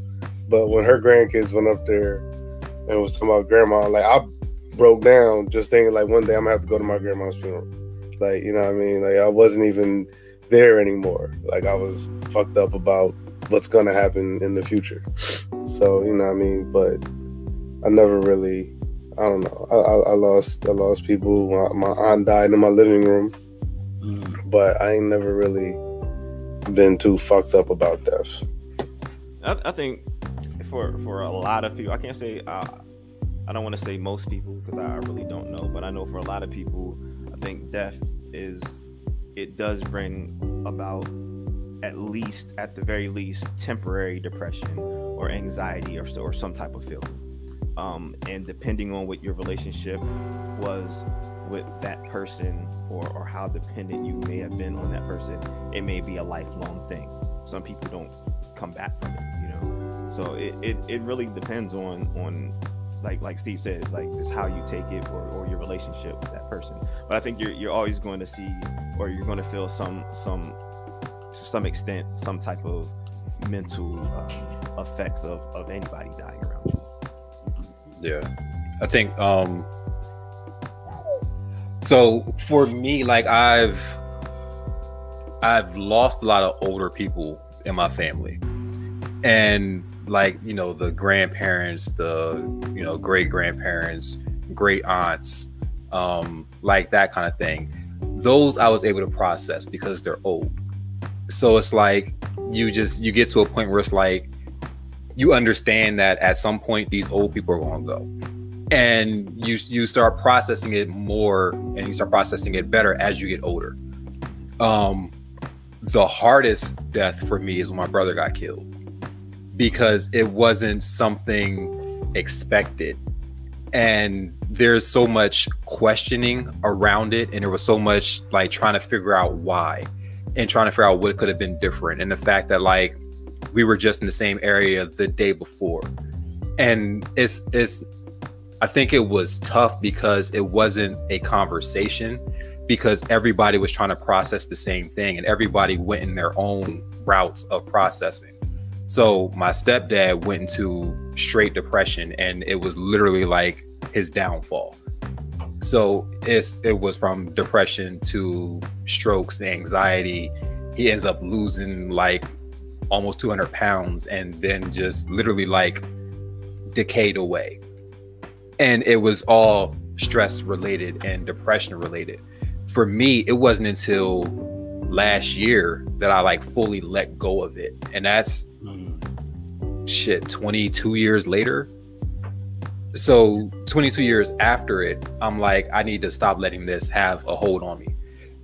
But when her grandkids went up there and was talking about grandma like i broke down just thinking like one day i'm gonna have to go to my grandma's funeral. Like you know what i mean? Like i wasn't even there anymore. Like i was fucked up about what's gonna happen in the future. So you know what i mean? But i never really i don't know. I, I, I lost i lost people. My, my aunt died in my living room. Mm. But I ain't never really been too fucked up about death. I, I think for for a lot of people, I can't say uh, I don't want to say most people because I really don't know, but I know for a lot of people, I think death is it does bring about at least at the very least temporary depression or anxiety or or some type of feeling. Um, and depending on what your relationship was with that person or, or how dependent you may have been on that person, it may be a lifelong thing. Some people don't come back from it, you know. So it, it, it really depends on on like like Steve said, it's like it's how you take it or, or your relationship with that person. But I think you're you're always going to see or you're going to feel some some to some extent some type of mental uh, effects of, of anybody dying around you. Yeah. I think um so for me like I've I've lost a lot of older people in my family. And like, you know, the grandparents, the you know, great grandparents, great aunts, um like that kind of thing. Those I was able to process because they're old. So it's like you just you get to a point where it's like you understand that at some point these old people are going to go and you you start processing it more and you start processing it better as you get older. Um the hardest death for me is when my brother got killed because it wasn't something expected. And there's so much questioning around it and there was so much like trying to figure out why and trying to figure out what could have been different. And the fact that like we were just in the same area the day before. And it's it's I think it was tough because it wasn't a conversation because everybody was trying to process the same thing and everybody went in their own routes of processing. So my stepdad went into straight depression and it was literally like his downfall. So it's it was from depression to strokes, anxiety. He ends up losing like almost 200 pounds and then just literally like decayed away. And it was all stress related and depression related. For me, it wasn't until last year that I like fully let go of it. And that's mm-hmm. shit 22 years later. So 22 years after it, I'm like I need to stop letting this have a hold on me.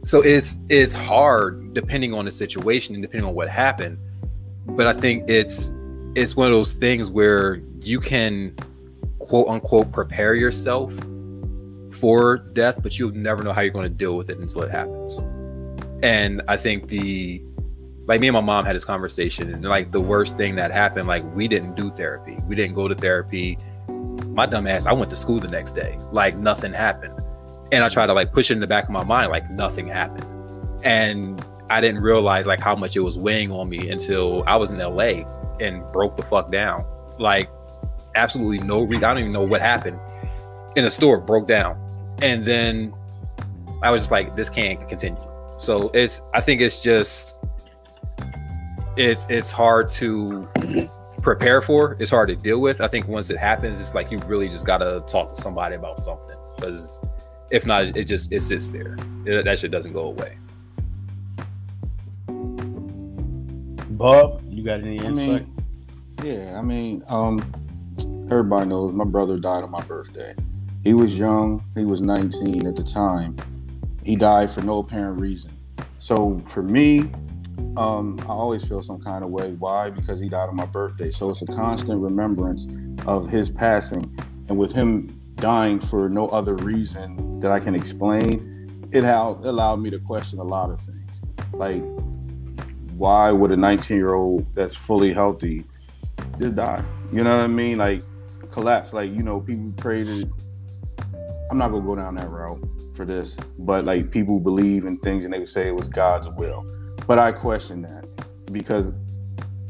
So it's it's hard depending on the situation and depending on what happened. But I think it's it's one of those things where you can quote unquote prepare yourself for death, but you'll never know how you're going to deal with it until it happens. And I think the like me and my mom had this conversation, and like the worst thing that happened, like we didn't do therapy, we didn't go to therapy. My dumb ass, I went to school the next day, like nothing happened, and I tried to like push it in the back of my mind, like nothing happened, and I didn't realize like how much it was weighing on me until I was in LA and broke the fuck down, like absolutely no reason. I don't even know what happened in a store, broke down, and then I was just like, this can't continue. So it's, I think it's just it's it's hard to prepare for. It's hard to deal with. I think once it happens, it's like you really just gotta talk to somebody about something because if not, it just it sits there. It, that shit doesn't go away. Bob, you got any I insight? mean, yeah, I mean, um, everybody knows my brother died on my birthday. He was young. He was 19 at the time. He died for no apparent reason. So for me, um, I always feel some kind of way. Why? Because he died on my birthday. So it's a constant remembrance of his passing. And with him dying for no other reason that I can explain, it allowed me to question a lot of things. Like, why would a 19 year old that's fully healthy just die? You know what I mean? Like, collapse. Like, you know, people to. I'm not gonna go down that route for this, but like people believe in things and they would say it was God's will. But I question that because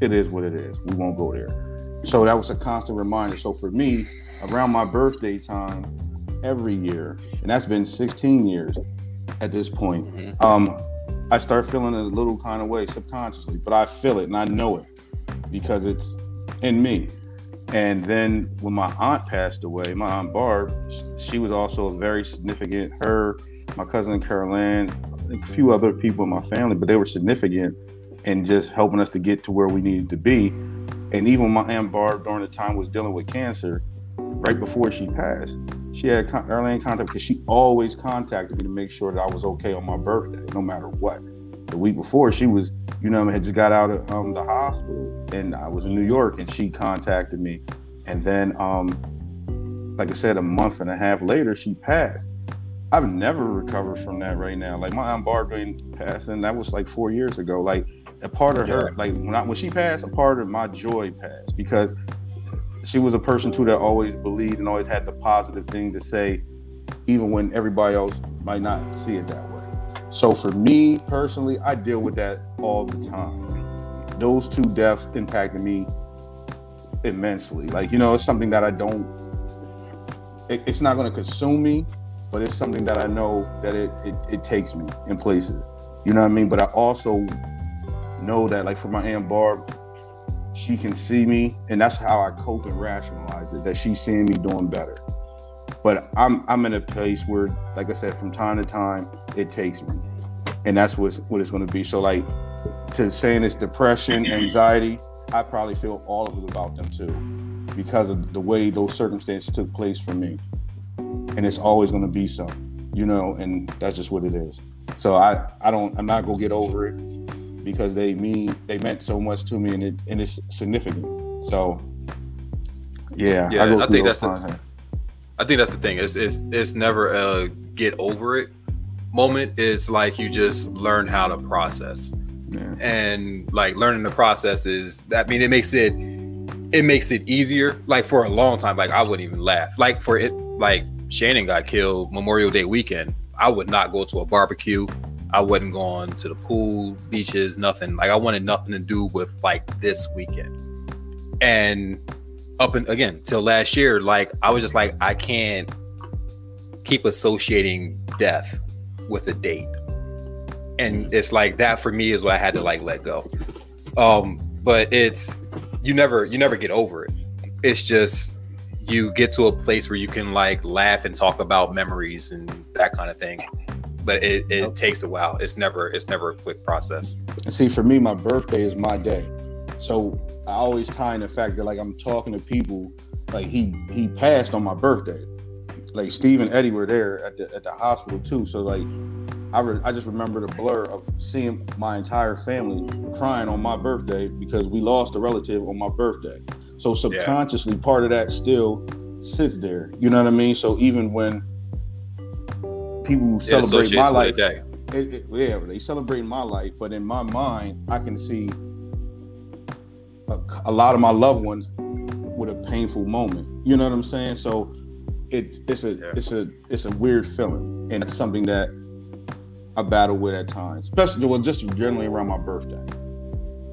it is what it is. We won't go there. So that was a constant reminder. So for me, around my birthday time, every year, and that's been 16 years at this point, um, I start feeling a little kind of way subconsciously, but I feel it and I know it because it's in me. And then when my aunt passed away, my aunt Barb, she was also a very significant. Her, my cousin Caroline, a few other people in my family, but they were significant in just helping us to get to where we needed to be. And even my aunt Barb during the time was dealing with cancer, right before she passed, she had in contact because she always contacted me to make sure that I was okay on my birthday, no matter what. The week before, she was, you know, had just got out of um, the hospital, and I was in New York, and she contacted me, and then, um, like I said, a month and a half later, she passed. I've never recovered from that right now. Like my aunt Barbara passed, and that was like four years ago. Like a part of her, like when I, when she passed, a part of my joy passed because she was a person too that always believed and always had the positive thing to say, even when everybody else might not see it that way. So for me personally, I deal with that all the time. Those two deaths impacted me immensely. Like you know, it's something that I don't. It, it's not going to consume me, but it's something that I know that it, it it takes me in places. You know what I mean? But I also know that, like for my aunt Barb, she can see me, and that's how I cope and rationalize it. That she's seeing me doing better. But I'm I'm in a place where, like I said, from time to time, it takes me, and that's what's what it's going to be. So like to saying it's depression, mm-hmm. anxiety, I probably feel all of it about them too, because of the way those circumstances took place for me, and it's always going to be so, you know, and that's just what it is. So I I don't I'm not gonna get over it because they mean they meant so much to me and it and it's significant. So yeah, Yeah, go I think that's the-. I think that's the thing. It's it's it's never a get over it moment. It's like you just learn how to process. Yeah. And like learning the process is I mean it makes it it makes it easier. Like for a long time, like I wouldn't even laugh. Like for it, like Shannon got killed Memorial Day weekend. I would not go to a barbecue. I wasn't going to the pool, beaches, nothing. Like I wanted nothing to do with like this weekend. And up and again till last year, like I was just like I can't keep associating death with a date. And it's like that for me is what I had to like let go. Um, but it's you never you never get over it. It's just you get to a place where you can like laugh and talk about memories and that kind of thing. But it, it takes a while. It's never it's never a quick process. See, for me, my birthday is my day. So I always tie in the fact that like I'm talking to people, like he he passed on my birthday. Like Steve and Eddie were there at the at the hospital too. So like I re- I just remember the blur of seeing my entire family crying on my birthday because we lost a relative on my birthday. So subconsciously, part of that still sits there. You know what I mean? So even when people It celebrate my life, it, it, yeah, they celebrate my life, but in my mind, I can see a, a lot of my loved ones with a painful moment. You know what I'm saying? So it it's a Yeah. it's a it's a weird feeling, and it's something that I battle with at times, especially well, just generally around my birthday.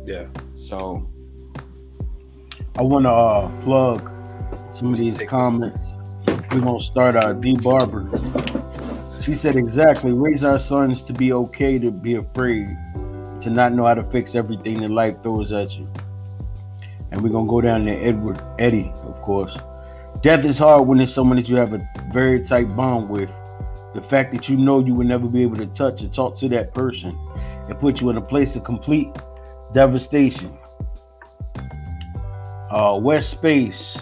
Yeah. So I want to uh, plug some of these comments. We're gonna start our D Barber. She said exactly. Raise our sons to be okay to be afraid, to not know how to fix everything that life throws at you. And we're gonna go down to Edward Eddie, of course. Death is hard when it's someone that you have a very tight bond with. The fact that you know you will never be able to touch or talk to that person, it puts you in a place of complete devastation. Uh, West Space,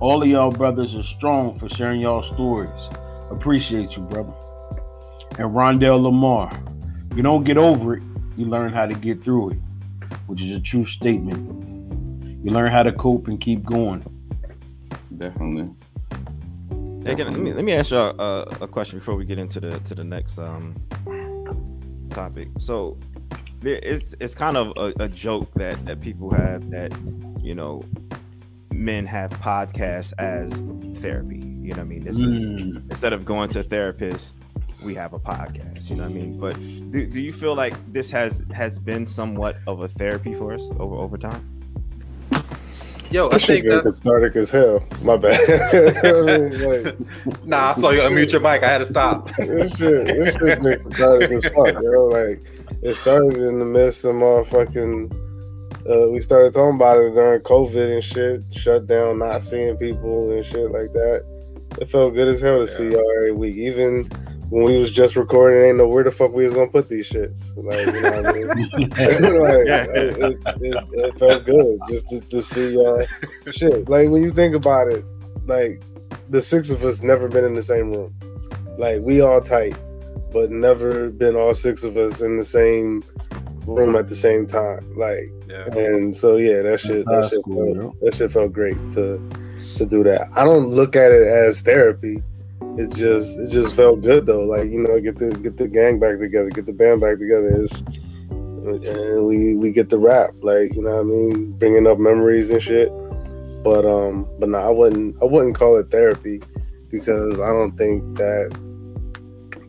all of y'all brothers are strong for sharing y'all stories. Appreciate you, brother. And Rondell Lamar, you don't get over it, you learn how to get through it, which is a true statement. You learn how to cope and keep going. definitely. Hey, can- let me let me ask you a, a, a question before we get into the to the next um topic. So there it's it's kind of a, a joke that that people have that you know men have podcasts as therapy. You know what I mean? This is Mm. instead of going to a therapist, we have a podcast. You know what I mean? But do, do you feel like this has has been somewhat of a therapy for us over over time? Yo, I think that's cathartic as hell. My bad. [LAUGHS] I mean, like, nah. I saw you unmute your mic. I had to stop. [LAUGHS] this shit, this shit been cathartic as fuck, yo. Like, it started in the midst of motherfucking. Uh, we started talking about it during COVID and shit, shut down, not seeing people and shit like that. It felt good as hell to see y'all every week. Even when we was just recording, ain't know where the fuck we was gonna put these shits. Like, you know what I mean? [LAUGHS] like, Yeah. it, it, it, it felt good just to, to see y'all. Shit, like when you think about it, like the six of us never been in the same room. Like we all tight, but never been all six of us in the same room at the same time. Like, Yeah. and so yeah, that shit, that shit, cool, felt, that shit felt great to to do that. I don't look at it as therapy. It just it just felt good though. Like you know, get the get the gang back together, get the band back together. Is and we we get the rap like you know what I mean, bringing up memories and shit. But um, but no, I wouldn't I wouldn't call it therapy because I don't think that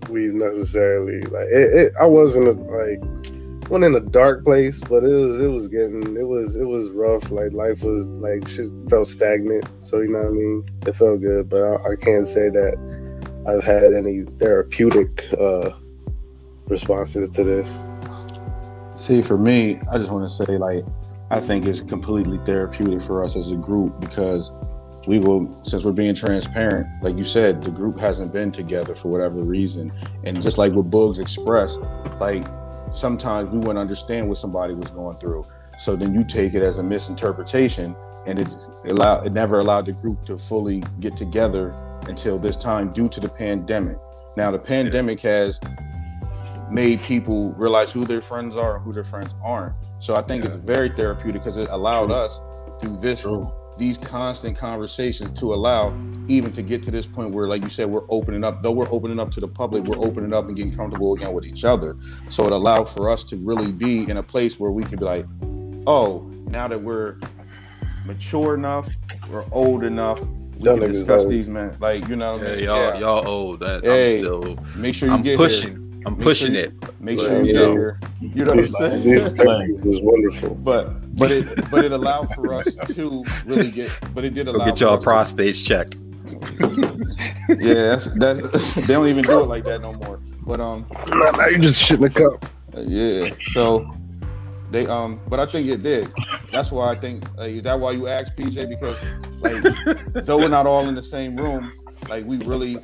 we necessarily like it. it I wasn't like went in a dark place, but it was it was getting it was it was rough. Like life was like shit felt stagnant. So you know what I mean. It felt good, but I, I can't say that I've had any therapeutic uh responses to this. See, for me, I just want to say, like, I think it's completely therapeutic for us as a group because we will, since we're being transparent, like you said, the group hasn't been together for whatever reason. And just like what Bugs expressed, like, sometimes we wouldn't understand what somebody was going through. So then you take it as a misinterpretation, and it allowed, it never allowed the group to fully get together until this time due to the pandemic. Now, the pandemic has made people realize who their friends are and who their friends aren't. So I think it's very therapeutic because it allowed us through this these constant conversations to allow even to get to this point where like you said we're opening up though we're opening up to the public we're opening up and getting comfortable again with each other so it allowed for us to really be in a place where we could be like oh now that we're mature enough, we're old enough. We Y'all can discuss these, man. Like you know, what I mean? y'all, Yeah. y'all old. That, Hey, I'm still. Make sure you I'm get pushing. here. I'm Make pushing sure you- it. Make sure you you get know, here. You know what I'm These saying? these things is wonderful. but but it but it allowed for us [LAUGHS] to really get. But it did Go allow. get y'all for us to- checked. [LAUGHS] Yeah, that's, that [LAUGHS] they don't even do it like that no more. But um, Now, now you just shitting a cup. Uh, yeah. So they um, but I think it did. That's why I think uh, is that why you asked PJ because like though we're not all in the same room, like we really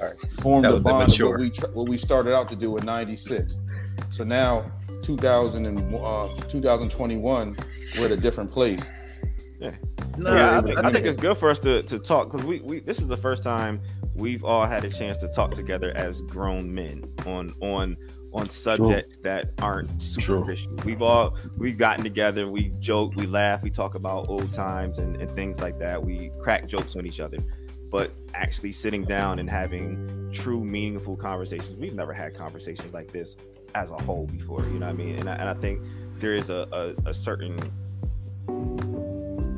formed That a was bond of what we what we started out to do in '96. So now 2000 and uh, 2021, we're at a different place. No, yeah, I, think, I think it's good for us to, to talk because we, we this is the first time we've all had a chance to talk together as grown men on on on subjects that aren't superficial. We've all we've gotten together, we joke, we laugh, we talk about old times and, and things like that. We crack jokes on each other, but actually sitting down and having true meaningful conversations. We've never had conversations like this as a whole before. You know what I mean? And I, and I think there is a, a, a certain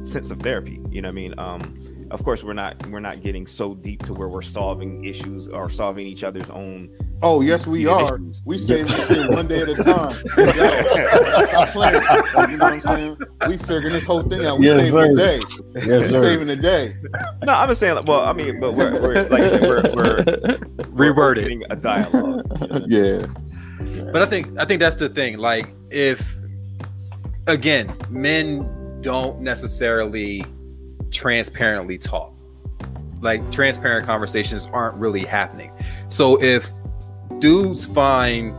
sense of therapy you know what i mean um of course we're not we're not getting so deep to where we're solving issues or solving each other's own Oh yes, we Yeah, are. We save this shit one day at a time. Yo, [LAUGHS] stop playing. Like, you know what I'm saying? We figuring this whole thing out. We Yes, saving the day. Yes, We sir. saving the day. no i'm just saying like, well i mean but we're, we're like we're, we're, we're Reword it. opening a dialogue you [LAUGHS] know? yeah. But I think I think that's the thing. Like if again, men don't necessarily transparently talk. Like transparent conversations aren't really happening. So if dudes find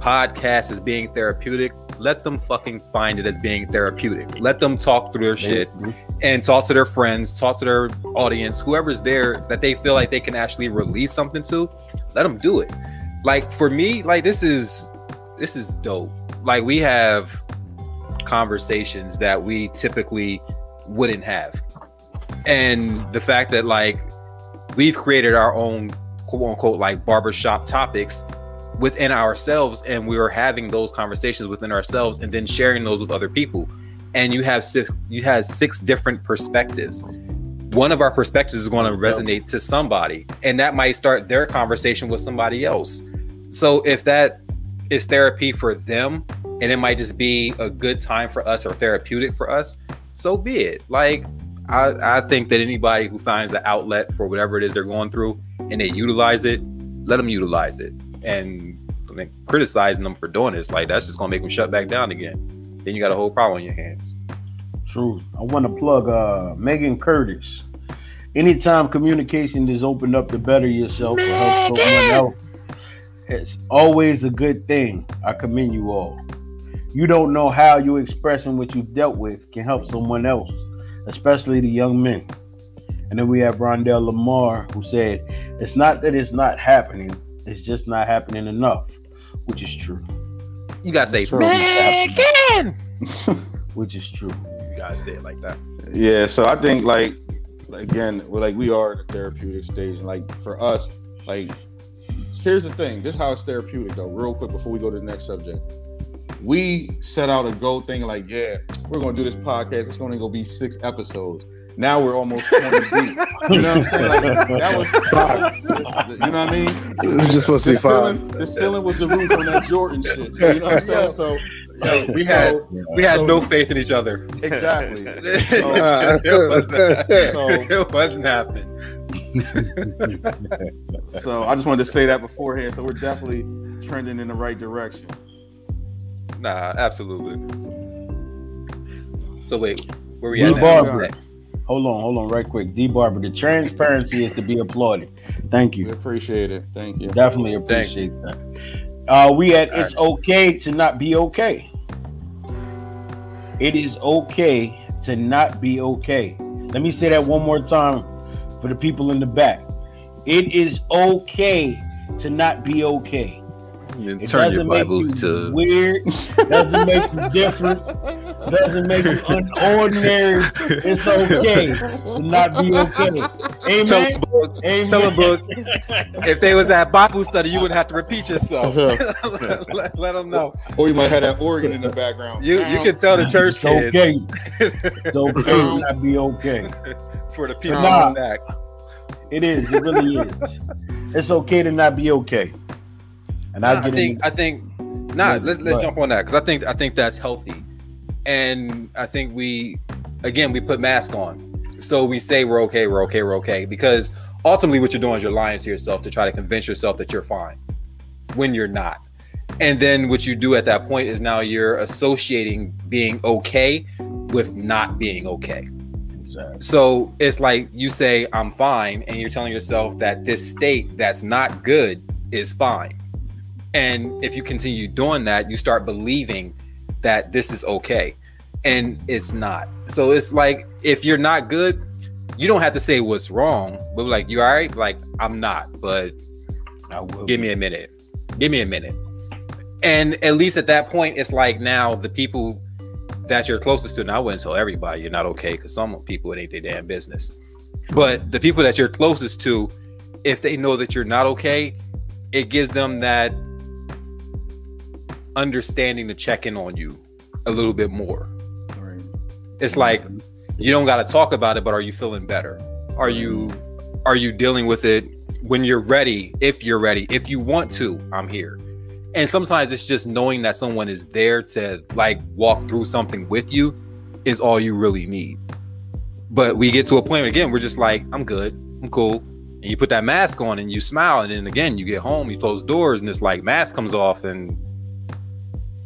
podcasts as being therapeutic, let them fucking find it as being therapeutic. Let them talk through their shit mm-hmm. and talk to their friends, talk to their audience, whoever's there that they feel like they can actually release something to, let them do it. Like for me, like this is this is dope. Like we have conversations that we typically wouldn't have. And the fact that like we've created our own quote unquote like barbershop topics within ourselves and we are having those conversations within ourselves and then sharing those with other people. And you have six you have six different perspectives. One of our perspectives is going to resonate to somebody and that might start their conversation with somebody else. So if that is therapy for them and it might just be a good time for us or therapeutic for us so be it. Like i i think that anybody who finds the outlet for whatever it is they're going through and they utilize it let them utilize it and I mean, criticizing them for doing this like that's just going to make them shut back down again then you got a whole problem on your hands True. I want to plug uh Megan Curtis. Anytime communication is opened up to better yourself or help someone else, it's always a good thing. I commend you all. You don't know how you expressing what you've dealt with can help someone else, especially the young men. And then we have Rondell Lamar who said, It's not that it's not happening, it's just not happening enough, which is true. you gotta say Sure. Megan! [LAUGHS] Which is true. you gotta say it like that Yeah, so I think like again, we're like we are at the therapeutic stage, and like for us, like here's the thing. This is how it's therapeutic though. Real quick before we go to the next subject, we set out a goal thing like, yeah, we're gonna do this podcast. It's gonna go be six episodes. Now we're almost 20 deep. You know what I'm saying? Like, that was five. You know what I mean? It was just supposed to The be five. ceiling, the ceiling was the roof on that Jordan shit. So, you know what I'm saying? So, yo, we had so- we had so- no faith in each other exactly. [LAUGHS] it, ah. wasn't, [LAUGHS] So- it wasn't happening [LAUGHS] So I just wanted to say that beforehand. So we're definitely trending in the right direction. Nah, absolutely. So wait, where we Will at now? What's next? Hold on, hold on, right quick. D Barber, the transparency is to be applauded. Thank you. We you. appreciate it. Thank you. Definitely Thank appreciate that. Uh, we at All it's okay to not be okay. It is okay to not be okay. Let me say that one more time for the people in the back. It is okay to not be okay. You It Turn your doesn't make Bibles you to weird. Doesn't make you different. doesn't make you unordinary. It's okay to not be okay. Tell Amen. them, books, Amen. tell them books. If they was at Bible study, you wouldn't have to repeat yourself. [LAUGHS] [LAUGHS] let, let them know. Or you might have that organ in the background. You you can tell the church It's kids okay. It's okay to not be okay. [LAUGHS] for the people Nah. in the back. It is. It really is. It's okay to not be okay. And I I think into, I think nah, let's let's but- jump on that because I think I think that's healthy, and I think we again we put mask on, so we say we're okay, we're okay, we're okay because ultimately what you're doing is you're lying to yourself to try to convince yourself that you're fine when you're not, and then what you do at that point is now you're associating being okay with not being okay. So it's like you say, I'm fine, and you're telling yourself that this state that's not good is fine. And if you continue doing that, you start believing that this is okay. And it's not. So it's like if you're not good, you don't have to say what's wrong, but like, you all right? Like, I'm not, but I will give me a minute. Give me a minute. And at least at that point, it's like now the people that you're closest to, and I wouldn't tell everybody you're not okay because some people it ain't their damn business. But the people that you're closest to, if they know that you're not okay, it gives them that understanding to check in on you a little bit more. Right. It's like you don't got to talk about it, but are you feeling better? Are you are you dealing with it when you're ready? If you're ready, if you want to, I'm here. And sometimes it's just knowing that someone is there to like walk through something with you is all you really need. But we get to a point again, we're just like, I'm good, I'm cool. And you put that mask on and you smile, and then again, you get home, you close doors, and it's like mask comes off, and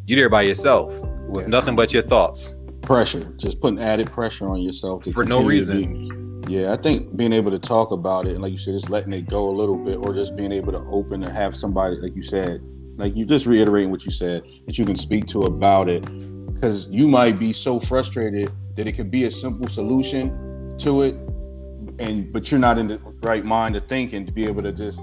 you're there by yourself with Yeah. nothing but your thoughts. Pressure, just putting added pressure on yourself to For no to reason. be- yeah, I think being able to talk about it and like you said, just letting it go a little bit, or just being able to open and have somebody, like you said, like you just reiterating what you said, that you can speak to about it, because you might be so frustrated that it could be a simple solution to it, and but you're not in the right mind of thinking to be able to just,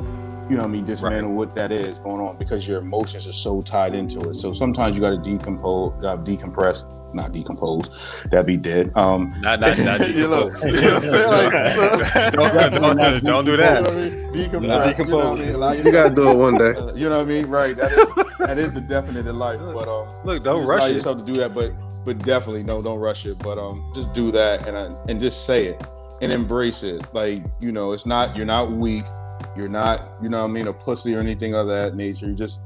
you know, what I mean, dismantle what that is going on because your emotions are so tied into it. So sometimes you got to decompose, uh, decompress, not decompose, that'd be dead. Um, Not not not [LAUGHS] You know, decompose. you know what I'm saying? Like, [LAUGHS] don't, don't, don't do you that. know what I mean? Decompress. You know decompose. what I mean? Like, You gotta do it one day. [LAUGHS] you know what I mean? Right. That is that is the definite in life. But um, Look, don't just rush allow it. yourself to do that. But but definitely no, don't rush it. But um, just do that and uh, and just say it and embrace it. Like you know, it's not you're not weak. You're not you know what I mean a pussy or anything of that nature. You're just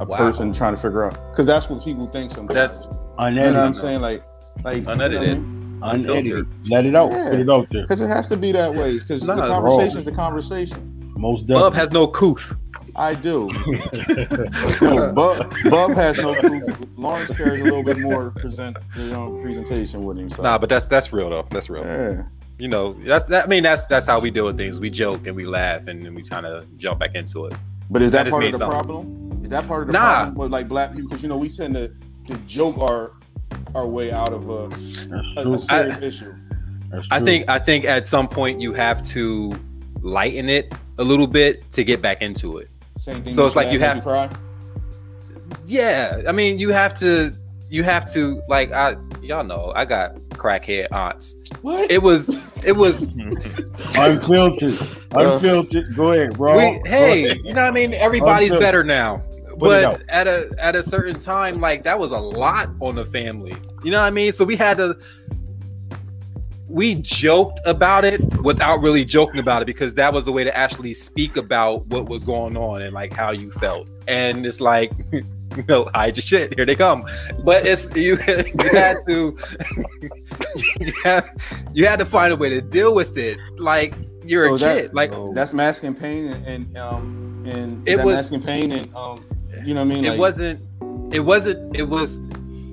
a Wow. person trying to figure out because that's what people think sometimes. That's you know what I'm saying? Like like Unedited. Unedited. Let it out. Put it out there. Because it has to be that way. Because Nah, the conversation is the conversation. Most Bub definitely. has no couth. I do. [LAUGHS] no, Bub, Bub has no proof. Lawrence carries a little bit more present, you know, presentation with him. So. Nah, but that's that's real though. That's real. yeah. You know, that's that. I mean, that's that's how we deal with things. We joke and we laugh, and then we kind of jump back into it. But is That that, just part of the something. problem? Is that part of the Nah. problem with like black people? Because you know we tend to, to joke our our way out of a, a, a serious issue. I think I think at some point you have to lighten it a little bit to get back into it. Same thing. So it's like you laugh, have- cry. Yeah, I mean, you have to you have to like I y'all know I got crackhead aunts. What? It was it was I'm guilty. I'm Unfiltered. Go ahead, bro. we, hey, ahead. you know what I mean? Everybody's Unfiltered. better now. Put it out. But at a at a certain time, like that was a lot on the family. You know what I mean? So we had to we joked about it without really joking about it because that was the way to actually speak about what was going on and like how you felt. And it's like, [LAUGHS] [LAUGHS] you know, hide your shit. Here they come. But it's you, [LAUGHS] you had to [LAUGHS] you had, you had to find a way to deal with it. Like you're So a that- kid. Like That's masking pain and, and um and It that was- masking pain and um you know what I mean? it Like, wasn't it wasn't it was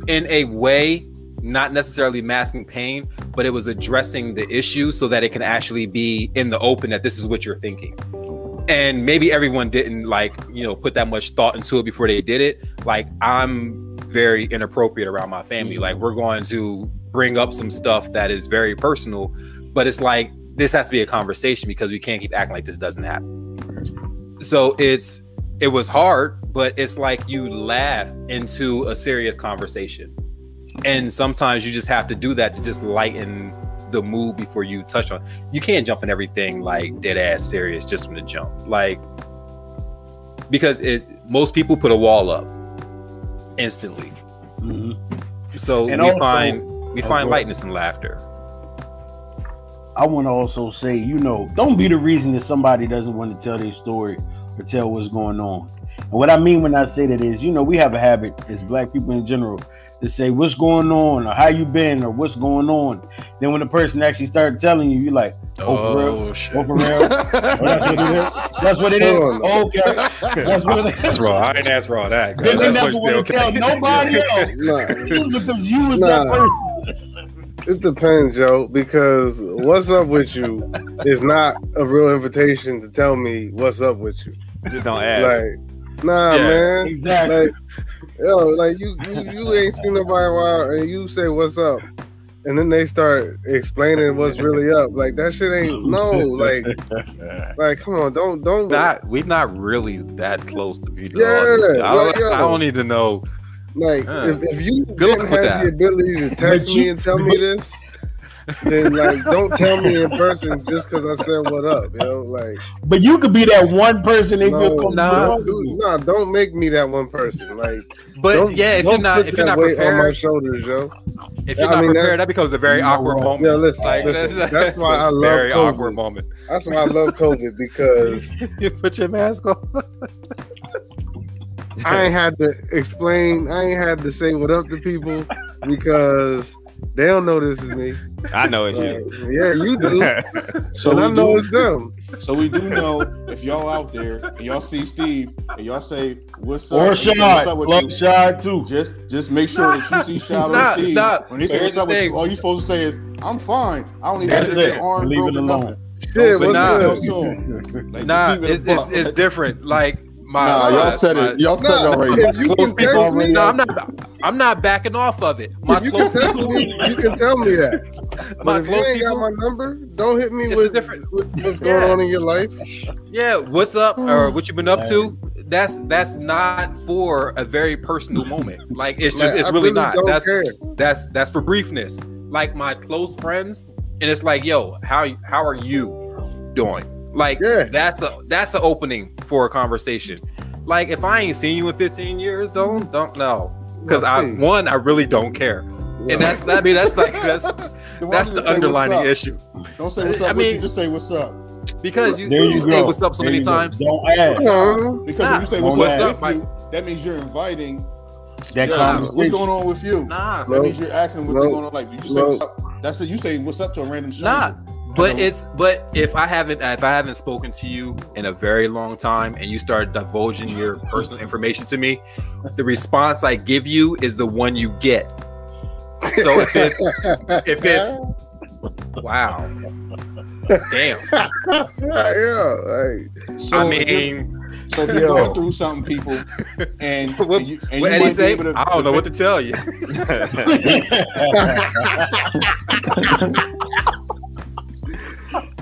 in a way not necessarily masking pain but it was addressing the issue so that it can actually be in the open that this is what you're thinking and maybe everyone didn't like you know put that much thought into it before they did it. Like i'm very inappropriate around my family. Mm-hmm. Like we're going to bring up some stuff that is very personal but it's like this has to be a conversation because we can't keep acting like this doesn't happen. So it's it was hard but it's like you laugh into a serious conversation. And sometimes you just have to do that to just lighten the mood before you touch on. You can't jump in everything like dead ass serious just from the jump, like because it most people put a wall up instantly. Mhm. So And we also- find we Oh, find lightness and laughter. I want to also say, you know, don't be the reason that somebody doesn't want to tell their story or tell what's going on. And what I mean when I say that is, you know, we have a habit as black people in general to say what's going on or how you been or what's going on. Then when the person actually started telling you, you're like, oh, for real? Oh, shit. Oh, for real? Oh, that's what it is. That's what it is. Okay, that's what it is. That's raw. I didn't ask for all that. Then they That's never want to say, tell nobody [LAUGHS] else. [LAUGHS] Nah, because you was Nah. that person. it depends, Joe. Because what's up with you is not a real invitation to tell me what's up with you. Just don't ask. Like, nah, Yeah, man. Exactly. Like, yo, like you, you, you ain't seen nobody in a while, and you say what's up, and then they start explaining what's really up. Like that shit ain't [LAUGHS] no. Like, like come on, don't, don't. not we're not really that close to be Yeah, I, don't, like, yo. I don't need to know. Like Huh. if, if you Good didn't with have the ability to text But me and tell me this, then like don't [LAUGHS] tell me in person just because I said what up, yo. Like But you could be that one person they no, feel comfortable nah. talking don't, nah, don't make me that one person. Like, But don't, yeah, if don't you're not if you're not weight on my shoulders, yo. if you're I not mean, prepared, that becomes a very awkward what? moment. Yeah, listen, Like, listen, that's [LAUGHS] why a I love very COVID. awkward moment. That's why I love COVID because [LAUGHS] you put your mask on. I ain't had to explain. I ain't had to say what up to people because they don't know this is me. I know it's Like, you. [LAUGHS] yeah, you do. [LAUGHS] So and I we know do, it's them. so we do know if y'all out there and y'all see Steve and y'all say what's up, Or and he say, shot. what's up with Love you, shot too. just just make sure that you see Shot Nah, or Steve nah. when they say Here's what's up with you. All you supposed to say is I'm fine. I don't even That's have it. your arm Leave it broken. alone. Nothing. Shit, what's nah. good? nothing else to 'em. Like, Nah, keep it a it's, it's it's different. Like my Nah, y'all said my- it. Y'all said it Nah, already. if you Close can text people. me, No, I'm not. I'm not backing off of it. My if you close can text people. me, you can tell me that. [LAUGHS] But My if you close ain't got my number, don't hit me with, different- with [LAUGHS] what's going Yeah. on in your life. Yeah, what's up [SIGHS] or what you been up to? That's that's not for a very personal moment. Like it's just Like, it's I really, not. Don't That's care. that's that's for briefness. Like my close friends, and it's like, yo, how how are you doing? Like Yeah. that's a that's an opening for a conversation. Like if I ain't seen you in 15 years, don't don't know. Because I one, I really don't care. And that's I mean that's like [LAUGHS] that's that's the underlining issue. Don't say what's I up. with you, mean- just say what's up. Because you, There you, you say what's up so There many you go. times. Don't ask. Uh, Because Nah. when you say what's, What's up, up, Mike? that means you're inviting. That Yeah, what's going on with you? Nah. That Nope. means you're asking what's Nope. going on. Like you say what's up. That's it. You say what's up to a random stranger. Nah, but it's but if I haven't if I haven't spoken to you in a very long time and you start divulging your personal information to me, the response I give you is the one you get. So if it's [LAUGHS] if it's wow, damn. [LAUGHS] yeah, like, So I mean, so if you're going [LAUGHS] through something, people, and, what, and you, and what you Eddie might be say? able to, I don't know what to tell you.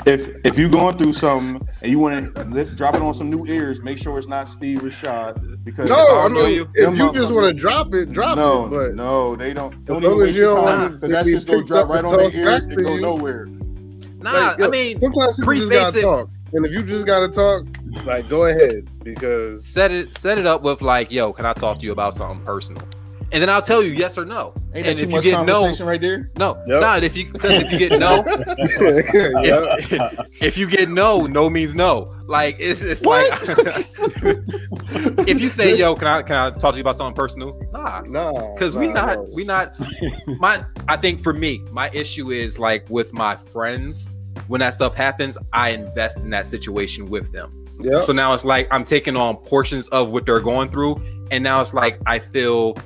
If if you're going through something and you want to lift, drop it on some new ears, make sure it's not Steve Rashad because no, I I mean, you. if you just want to drop it, drop no, it. But no, they don't. Don't long even as waste you your don't time want because to that's just gonna drop up right on their ears and go nowhere. Nah, Like, yo, I mean, sometimes people just gotta it. talk, and if you just gotta talk, like go ahead because set it set it up with like, yo, can I talk to you about something personal? And then I'll tell you yes or no. Ain't and if you get no, right there? no, Yep. nah. If you because if you get no, [LAUGHS] if, if you get no, no means no. Like it's it's like [LAUGHS] if you say, "Yo, can I can I talk to you about something personal?" Nah, nah, because we nah, not no. we not my. I think for me, my issue is like with my friends. When that stuff happens, I invest in that situation with them. Yep. So now it's like I'm taking on portions of what they're going through, and now it's like I feel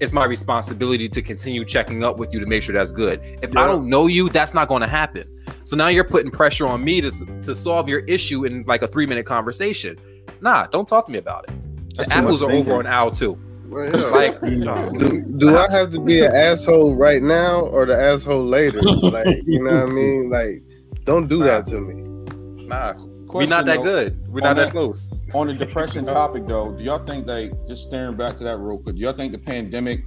it's my responsibility to continue checking up with you to make sure that's good. If I don't know you, that's not going to happen. So now you're putting pressure on me to to solve your issue in like a three minute conversation. Nah, don't talk to me about it. That's The apples are over on owl too. Well, yeah. [LAUGHS] Like, do, do I have to be an asshole right now or the asshole later? Like, you know what I mean? Like, don't do that to me. nah, we're not that though, good. We're on not that that- close. On the [LAUGHS] depression topic, though, do y'all think like just staring back to that real quick? Do y'all think the pandemic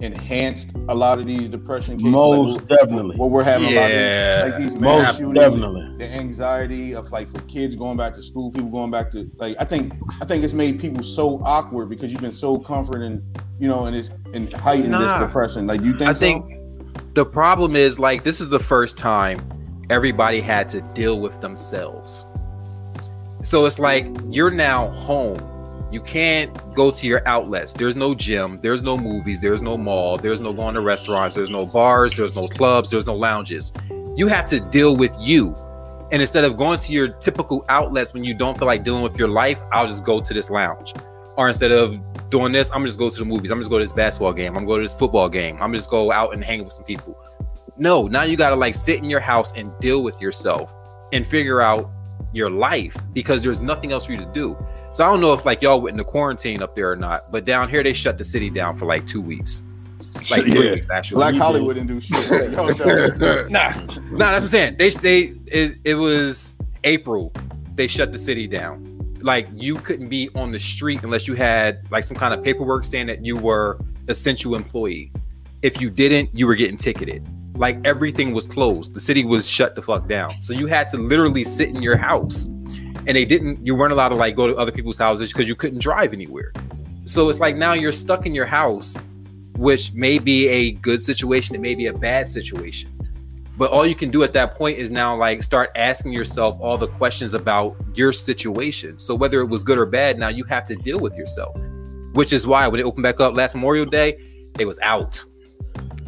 enhanced a lot of these depression cases. Most like, definitely. what we're having a lot Yeah. of like these mass Most shootings, definitely. the anxiety of like for kids going back to school, people going back to like I think I think it's made people so awkward because you've been so comforting, you know, and it's and heightened Nah. this depression. Like, do you think? I so? think the problem is like this is the first time everybody had to deal with themselves. So it's like you're now home. You can't go to your outlets. There's no gym, there's no movies, there's no mall, there's no going to restaurants, there's no bars, there's no clubs, there's no lounges. You have to deal with you. And instead of going to your typical outlets when you don't feel like dealing with your life, I'll just go to this lounge. Or instead of doing this, I'm just go to the movies. I'm just go to this basketball game. I'm go to this football game. I'm just go out and hang with some people. No, now you gotta like sit in your house and deal with yourself and figure out your life because there's nothing else for you to do. So I don't know if like y'all went into quarantine up there or not, but down here they shut the city down for like two weeks. Like three Yeah. weeks actually. Black Hollywood didn't do shit. [LAUGHS] Yo, yo. [LAUGHS] Nah, nah, that's what I'm saying. They they it, it was April. They shut the city down. Like you couldn't be on the street unless you had like some kind of paperwork saying that you were essential employee. If you didn't, you were getting ticketed. Like everything was closed. The city was shut the fuck down. So you had to literally sit in your house. And they didn't you weren't allowed to like go to other people's houses because you couldn't drive anywhere. So it's like now you're stuck in your house, which may be a good situation, it may be a bad situation. But all you can do at that point is now like start asking yourself all the questions about your situation. So whether it was good or bad, now you have to deal with yourself. Which is why when it opened back up last Memorial Day, it was out.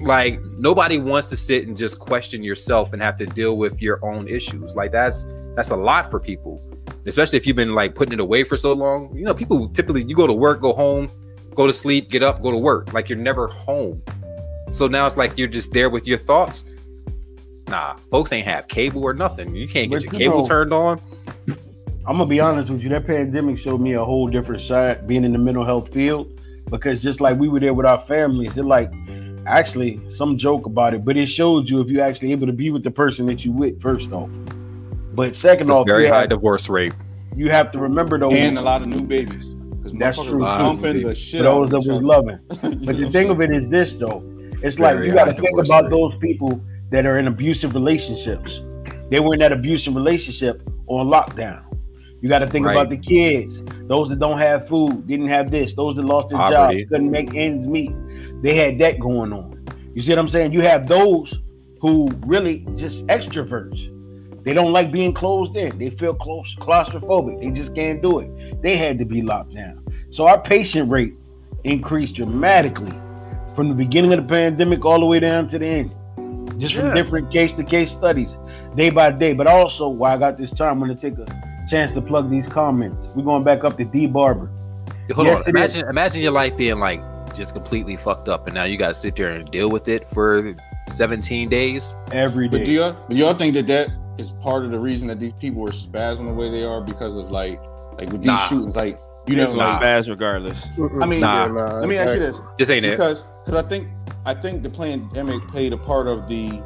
Like nobody wants to sit and just question yourself and have to deal with your own issues. Like that's that's a lot for people. Especially if you've been like putting it away for so long. You know, people typically you go to work, go home, go to sleep, get up, go to work. Like you're never home. So now it's like you're just there with your thoughts. Nah, folks ain't have cable or nothing. You can't get But your you cable know- turned on. I'm gonna be honest with you. That pandemic showed me a whole different side, being in the mental health field. Because just like we were there with our families, it like actually some joke about it, but it shows you if you're actually able to be with the person that you with first off. But second It's off, very high have, divorce rate. you have to remember though, and a lot of new babies. Because That's true, was too. pumping the shit for out those of that was loving. [LAUGHS] But the thing of it is this though. It's like you gotta think about rate. those people that are in abusive relationships. They were in that abusive relationship on lockdown. You got to think Right. about the kids, those that don't have food, didn't have this, those that lost their Poverty. job, couldn't make ends meet. They had that going on. You see what I'm saying? You have those who really just extroverts. They don't like being closed in. They feel close, claustrophobic. They just can't do it. They had to be locked down. So our patient rate increased dramatically from the beginning of the pandemic all the way down to the end. Just from Yeah. different case to case studies, day by day. But also, while I got this time, I'm gonna take a chance to plug these comments. We're going back up to D Barber. Hold Yes, on. Imagine imagine your life being like just completely fucked up, and now you gotta sit there and deal with it for 17 days. every day. But do y'all, do y'all think that that is part of the reason that these people are spazzing the way they are because of like, like with these Nah. shootings, like you know, no like, spaz regardless. I mean, Nah. let me ask you this This ain't it. because because I think I think the pandemic played a part of the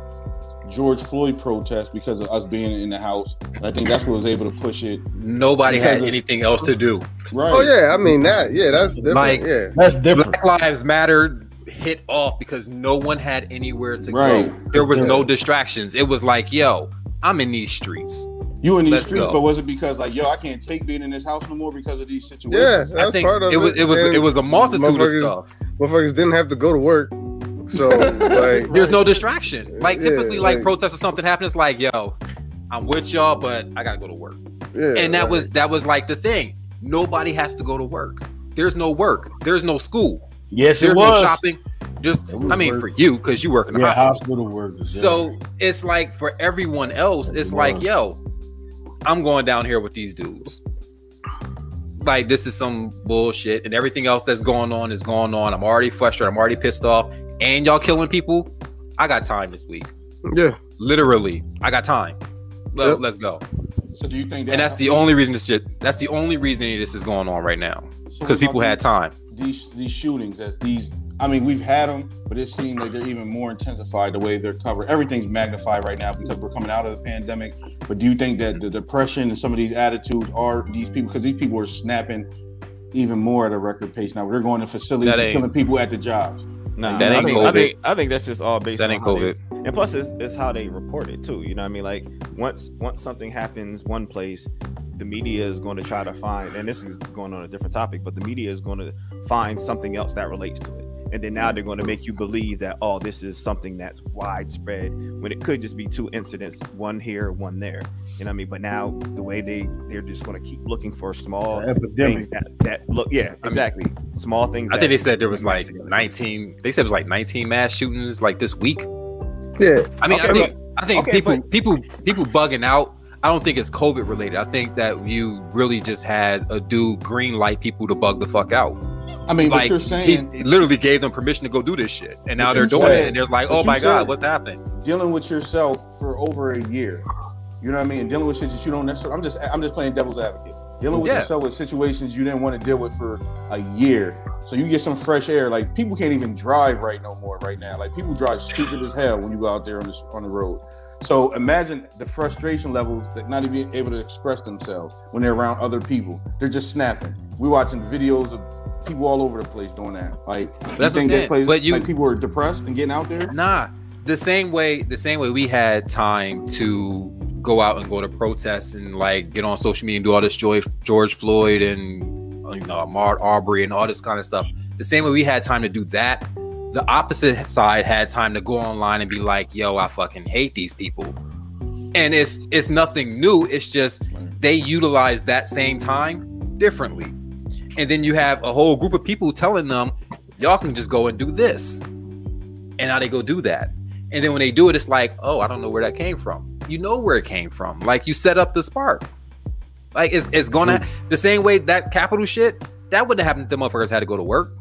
George Floyd protest because of us being in the house. And I think that's what was able to push it Nobody had of- anything else to do. right. Oh yeah, I mean that. Yeah, that's different. Like- yeah, That's different. Black Lives Matter hit off because no one had anywhere to Right. go. There was Yeah. no distractions. It was like, yo, I'm in these streets. You in these Let's streets, go. but was it because like yo, I can't take being in this house no more because of these yeah, situations? that's I think part of it it was it was and it was a multitude of motherfuckers- stuff. Motherfuckers didn't have to go to work, so like There's no distraction. Like Yeah, typically, like, like- protests or something happens, it's like, yo, I'm with y'all, but I gotta go to work. yeah, and that like- was that was like the thing. Nobody has to go to work. There's no work. There's no school. Yes, There's it no was. shopping. Just I mean, work. for you, because you work in the Yeah, hospital. hospital workers. So it's like for everyone else, it's like, yo, I'm going down here with these dudes. Like this is some bullshit, and everything else that's going on is going on. I'm already frustrated. I'm already pissed off, and y'all killing people. I got time this week. yeah. Literally, I got time. Let, Yep. Let's go. So do you think that And that's the only reason this shit. That's the only reason any of this is going on right now so because what people had time. these these shootings as these I mean we've had them but it seems like they're even more intensified the way they're covered everything's magnified right now because we're coming out of the pandemic but do you think that the depression and some of these attitudes are these people because these people are snapping even more at a record pace now they're going to facilities and killing people at the jobs Nah, That I ain't think, I think I think that's just all based That on ain't how they- COVID. and plus it's, it's how they report it too. You know what I mean? Like once once something happens one place, the media is going to try to find, and this is going on a different topic, but the media is going to find something else that relates to it. And then now they're going to make you believe that oh, this is something that's widespread when it could just be two incidents, one here, one there. You know what I mean? But now the way they they're just going to keep looking for small things that that look yeah exactly small things. I think they said there was like together. 19. They said it was like 19 mass shootings like this week. Yeah, I mean, Okay, I think I think okay, people but- people people bugging out. I don't think it's COVID related. I think that you really just had a dude green light people to bug the fuck out. I mean, but you're saying he literally gave them permission to go do this shit, and now they're doing said- it, and they're like, oh my god, what's happening? dealing with yourself for over a year. You know what I mean? Dealing with shit that you don't necessarily. I'm just I'm just playing devil's advocate. Dealing with Yeah. yourself with situations you didn't want to deal with for a year. So you get some fresh air. Like people can't even drive right no more right now. Like people drive stupid as hell when you go out there on the on the road. So imagine the frustration levels that not even able to express themselves when they're around other people. They're just snapping. We're watching videos of people all over the place doing that. Like that's you think that plays But you- like people are depressed and getting out there? Nah, the same way the same way we had time to go out and go to protests and like get on social media and do all this George George Floyd and you know Ahmaud Arbery and all this kind of stuff. The same way we had time to do that, the opposite side had time to go online and be like, "Yo, I fucking hate these people." And it's it's nothing new. It's just they utilize that same time differently. And then you have a whole group of people telling them, "Y'all can just go and do this." and now they go do that. And then when they do it, it's like, oh, I don't know where that came from. You know where it came from. Like you set up the spark. Like it's it's gonna mm-hmm. the same way that Capitol shit that wouldn't have happened if the motherfuckers had to go to work.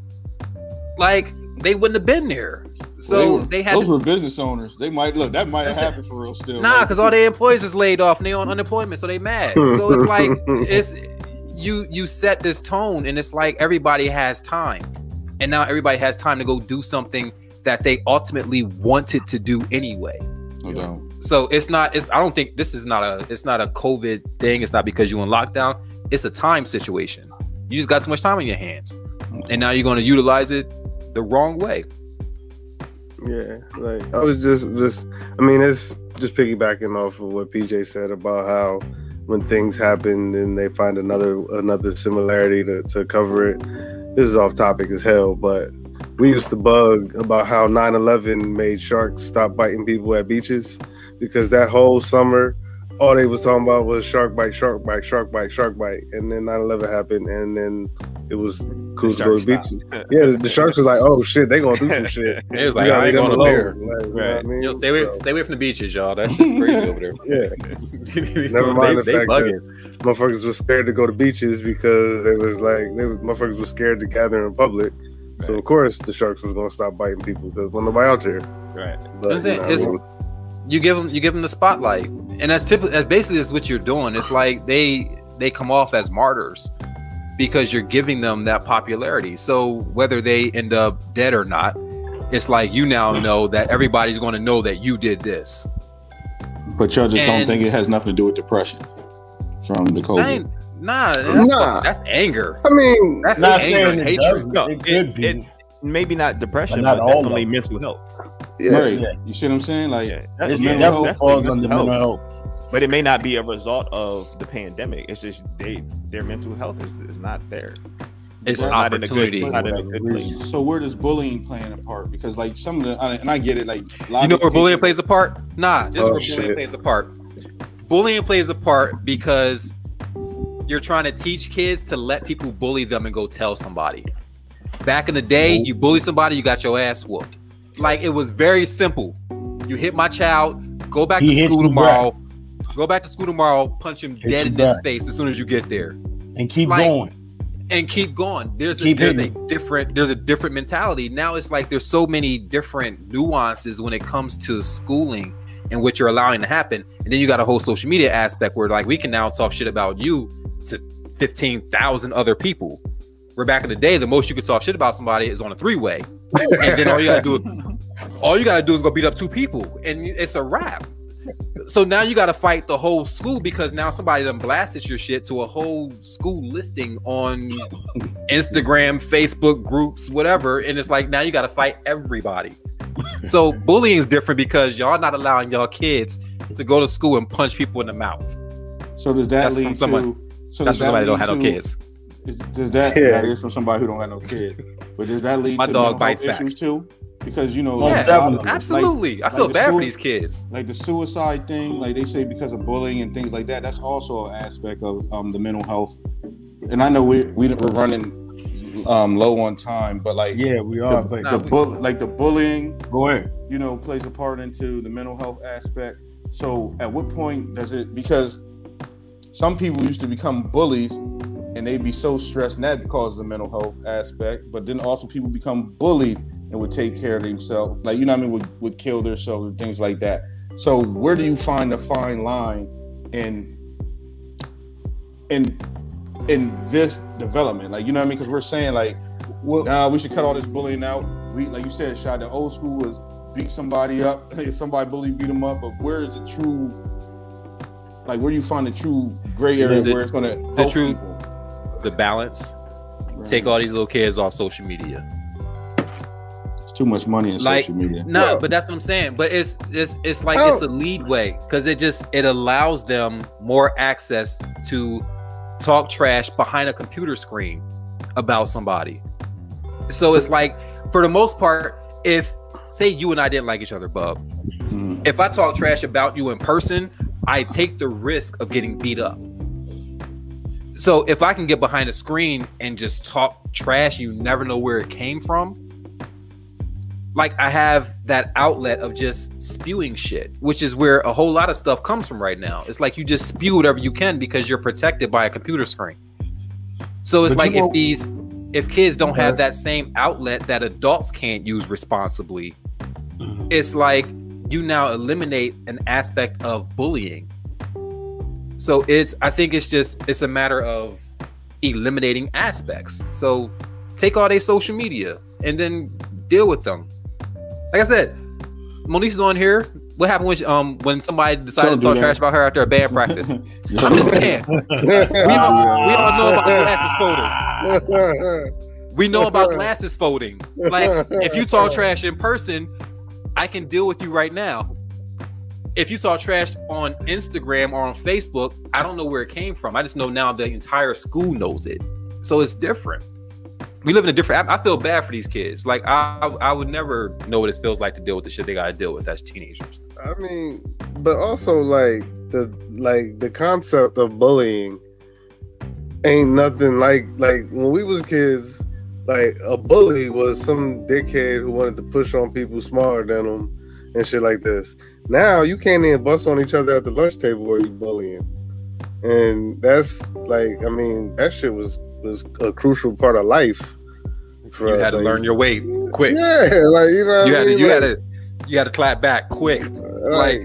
Like they wouldn't have been there. So were- they had those to, were business owners. They might look that might have happened for real still. nah, because all their employees is laid off and they on unemployment, so they mad. [LAUGHS] So it's like it's you you set this tone and it's like everybody has time. And now everybody has time to go do something that they ultimately wanted to do anyway. no doubt. so it's not it's i don't think this is not a it's not a covid thing it's not because you in lockdown it's a time situation you just got too much time on your hands and now you're going to utilize it the wrong way Yeah, like I was just just I mean it's just piggybacking off of what PJ said about how when things happen and they find another another similarity to, to cover it. This is off topic as hell, but we used to bug about how 9-11 made sharks stop biting people at beaches because that whole summer all they was talking about was shark bite, shark bite, shark bite, shark bite. And then 9-11 happened and then it was cool to go to sharks beaches. Yeah, the sharks was like, oh shit, they gonna do some shit. [LAUGHS] it was like gotta i ain't going to there alone. Like, you know I mean? Yo, stay away, So, stay away from the beaches, y'all. That shit's crazy over there. [LAUGHS] Yeah, [LAUGHS] never mind the fact that motherfuckers was scared to go to beaches because they was like, they was, motherfuckers was scared to gather in public. So of course the sharks was gonna stop biting people because when nobody out there. right. But, That's you know, It's- I mean, you give them you give them the spotlight and that's typically that's basically is what you're doing it's like they they come off as martyrs because you're giving them that popularity so whether they end up dead or not it's like you now know that everybody's going to know that you did this But y'all just don't think it has nothing to do with depression from the I COVID. nah that's, Nah. that's anger I mean, that's Not anger and hatred doesn't. No, it could it- be. it- Maybe not depression, But but, not all of definitely mental health. yeah, Right. Yeah. You see what I'm saying? Like Yeah. It That's- mental definitely health, falls under mental mental health. Health. But it may not be a result of the pandemic. It's just they their mental health is, is not there. it's They're not in a good- not in a good place. so where does bullying playing a part? Because like some of the and I get it, like a lot You know of where bullying plays a part? Nah, this is Oh, where shit. bullying plays a part. Bullying plays a part because you're trying to teach kids to let people bully them and go tell somebody. Back in the day, you bully somebody, you got your ass whooped. Like it was very simple. You hit my child, go back He to school you tomorrow. Go back to school tomorrow, punch him dead in his face as soon as you get there. And keep Like, going. and keep going. There's a Keep there's a different there's a different mentality. Now it's like there's so many different nuances when it comes to schooling and what you're allowing to happen. And then you got a whole social media aspect where like we can now talk shit about you to 15,000 other people. Where back in the day, the most you could talk shit about somebody is on a three-way. and then all you gotta do [LAUGHS] all you gotta do is go beat up two people and it's a wrap. So now you got to fight the whole school because now somebody done blasted your shit to a whole school listing on Instagram, Facebook groups, whatever, and it's like now you got to fight everybody. So bullying is different because y'all not allowing y'all kids to go to school and punch people in the mouth. So does that That's lead from someone- to? So That's does for that somebody that don't lead have no kids. Is, does that Yeah. that is from somebody who don't have no kids? But does that lead My to dog bites health back. too? Because you know, Most like, a lot of- Absolutely, I feel the bad for these kids. like the suicide thing, like they say because of bullying and things like that. That's also an aspect of um, the mental health. And I know we, we we're running um, low on time, but like Yeah, we the, are. But Nah, the bull, like the bullying, go ahead. you know, plays a part into the mental health aspect. So at what point does it? Because some people used to become bullies and they'd be so stressed, and that causes the mental health aspect. But then also people become bullied and would take care of themselves, like you know, what I mean, would would kill themselves and things like that. So where do you find the fine line in in in this development? Like you know what I mean? Because we're saying like Well, Nah, we should cut all this bullying out. We, like you said, shot the old school was beat somebody up. [LAUGHS] If somebody bully beat them up, but where is the true, like, where do you find the true gray area The- where it's gonna help true- people? The balance. Right. Take all these little kids off social media. It's too much money in Like, social media. No, Well- but that's what I'm saying. But it's it's it's like Oh. it's a lead way because it just it allows them more access to talk trash behind a computer screen about somebody. So it's like for the most part, if say you and I didn't like each other, Bub, Mhm. if I talk trash about you in person, I take the risk of getting beat up. So if I can get behind a screen and just talk trash, you never know where it came from. Like I have that outlet of just spewing shit, which is where a whole lot of stuff comes from right now. It's like you just spew whatever you can because you're protected by a computer screen. So it's But like if these if kids don't have uh-huh. that same outlet that adults can't use responsibly, mm-hmm. it's like you now eliminate an aspect of bullying. So it's I think it's just it's a matter of eliminating aspects. So take all their social media and then deal with them. Like I said, Monique is on here. What happened when she- um when somebody decided to talk trash about her after a band [LAUGHS] practice? I'm just saying. We all, we all know about glasses folding. We know about glasses folding. Like if you talk trash in person, I can deal with you right now. If you talk trash on Instagram or on Facebook, I don't know where it came from. I just know now the entire school knows it. So it's different. We live in a different. I feel bad for these kids. Like I, I would never know what it feels like to deal with the shit they got to deal with as teenagers. I mean, but also like the like the concept of bullying ain't nothing like like when we was kids. Like a bully was some dickhead who wanted to push on people smaller than them and shit like this. Now you can't even bust on each other at the lunch table where you bullying, and that's like I mean that shit was was a crucial part of life. For You us, had to like- learn your way quick. Yeah, like you know, You had to, you Like- had to, you had to clap back quick. like,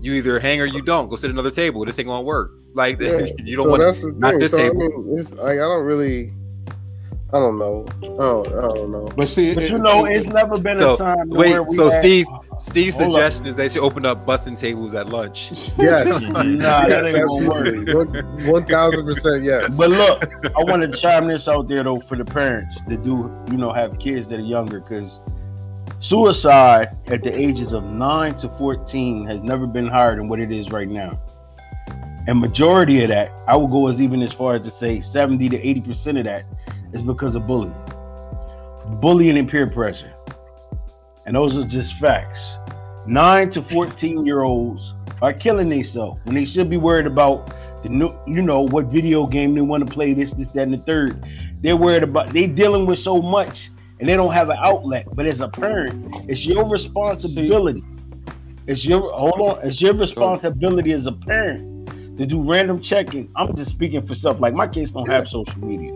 You either hang or you don't. Go sit at another table. This ain't gonna work. Like Yeah. [LAUGHS] you don't so want not thing. this so, table. I mean, it's like I don't really, I don't know. I don't, I don't know. But see, But it- you know, it's never been So, a time. to Wait, where we so had- Steve, Steve's Hold up. suggestion is they should open up busting tables at lunch. [LAUGHS] Yes, Nah, that yes, ain't gonna work. one one thousand percent yes. But look, I want to chime this out there though for the parents that do, you know, have kids that are younger because suicide at the ages of nine to fourteen has never been higher than what it is right now. And majority of that, I will go as even as far as to say seventy to eighty percent of that is because of bullying, bullying and peer pressure, and those are just facts. Nine to fourteen year olds are killing themselves when they should be worried about the new, you know, what video game they want to play, this, this, that, and the third. They're worried about They're dealing with so much and they don't have an outlet. But as a parent, it's your responsibility. It's your hold on, it's your responsibility as a parent to do random checking. I'm just speaking for stuff like my kids don't have social media.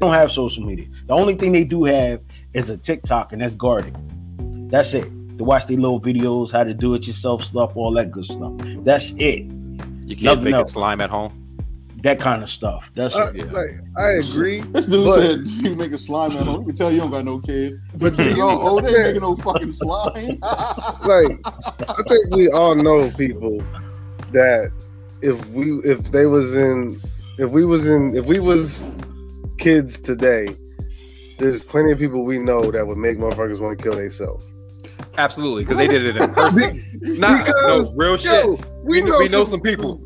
They don't have social media. The only thing they do have is a TikTok, and that's guarded. That's it. To watch their little videos, how to do it yourself stuff, all that good stuff. That's it. Your kids Nothing make else. slime at home. that kind of stuff. That's I, it. like I agree. This dude But- said [LAUGHS] you make a slime at home. You can tell you don't got no kids. But You you go, [LAUGHS] oh, they ain't making no fucking slime. [LAUGHS] like I think we all know people that if we if they was in if we was in if we was kids today, there's plenty of people we know that would make motherfuckers want to kill themselves. Absolutely, because they did it in person. [LAUGHS] Nah, no, Because, real shit. Yo, we, we know some people.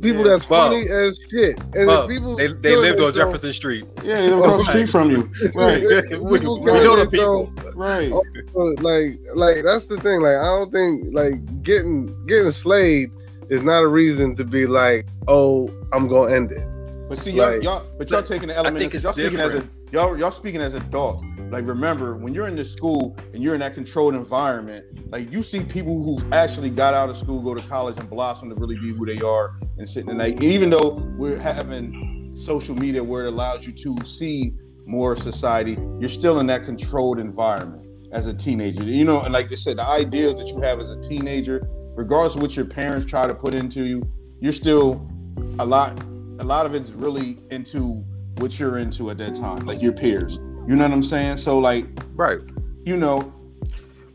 people Yeah. that's Bub. funny as shit, and Bub, if people they they lived on Jefferson Street. yeah, they live across the street from you. Right, [LAUGHS] we, People we kill know the people. right. But, like like that's the thing like i don't think like getting getting slayed is not a reason to be like oh i'm gonna end it But see, y'all, Like- y'all but y'all taking the element. think it's y'all speaking as a y'all y'all speaking as adults. Like remember, when you're in this school and you're in that controlled environment, like you see people who've actually got out of school, go to college, and blossom to really be who they are and sitting. And like even though we're having social media where it allows you to see more society, you're still in that controlled environment as a teenager. You know, and like they said, the ideas that you have as a teenager, regardless of what your parents try to put into you, you're still a lot a lot of it's really into what you're into at that time, like your peers. You know what I'm saying? So like, Right. you know,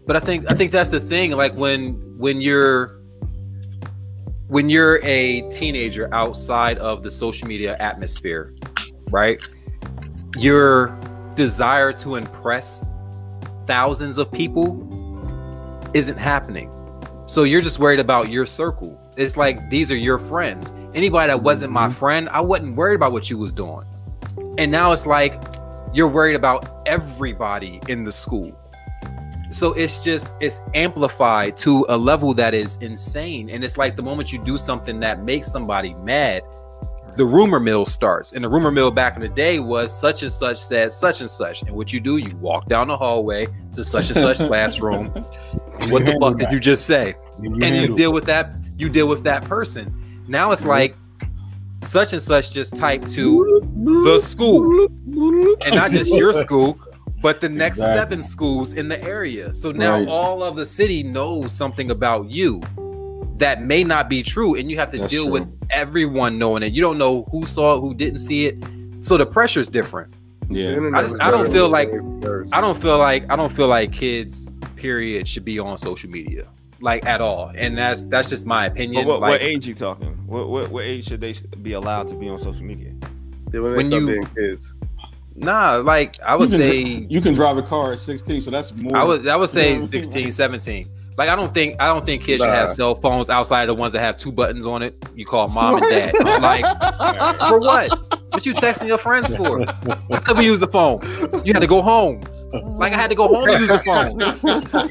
But I think I think that's the thing. Like when when you're when you're a teenager outside of the social media atmosphere, right? Your desire to impress thousands of people isn't happening. So you're just worried about your circle. It's like these are your friends. Anybody that wasn't my friend, I wasn't worried about what you was doing. And now it's like you're worried about everybody in the school. So it's just it's amplified to a level that is insane. And it's like the moment you do something that makes somebody mad, the rumor mill starts. And the rumor mill back in the day was such and such said such and such. And what you do, you walk down the hallway to such and such [LAUGHS] classroom. [LAUGHS] What the fuck did you just say? And you and you deal with that you deal with that person. Now it's mm-hmm. like such and such just type to the school. And not just your [LAUGHS] school but the next Exactly. seven schools in the area. So now Right. all of the city knows something about you that may not be true and you have to That's deal true. with everyone knowing it. You don't know who saw it who didn't see it. So the pressure is different. Yeah, I just- I don't feel like- I don't feel like I don't feel like kids period should be on social media like at all and that's that's just my opinion what, like, what age you talking? What, what what age should they be allowed to be on social media? Yeah, when when you- being kids Nah, like I would You can say you can drive a car at 16, so that's more. I would I would say Yeah. 16, 17. Like I don't think I don't think kids should have cell phones outside of the ones that have two buttons on it. You call mom and dad. like [LAUGHS] for what? What you texting your friends for? Let me use the phone. You had to go home. Like I had to go home to use the [LAUGHS] phone.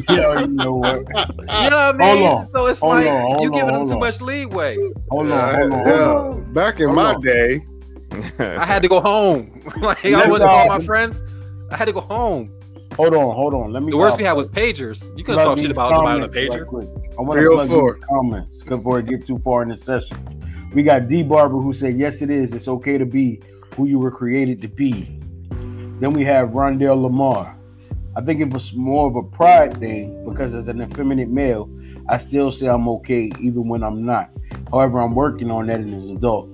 Yeah, you know what? You know what I mean? On. So it's Hold like on, hold you on, giving them too on. much leeway. Hold on, hold on, hold on. back in Hold my on. day I had to go home. [LAUGHS] like I Let's wanted to call my friends. I had to go home. Hold on, hold on. Let me. The worst we had was pagers. You couldn't talk shit about nobody on a comments pager. right quick. I want to oh plug 304. these comments before it get too far in the session. We got D Barber who said, "Yes, it is. It's okay to be who you were created to be." Then we have Rondell Lamar. I think it was more of a pride thing because as an effeminate male, I still say I'm okay even when I'm not. However, I'm working on that as an adult.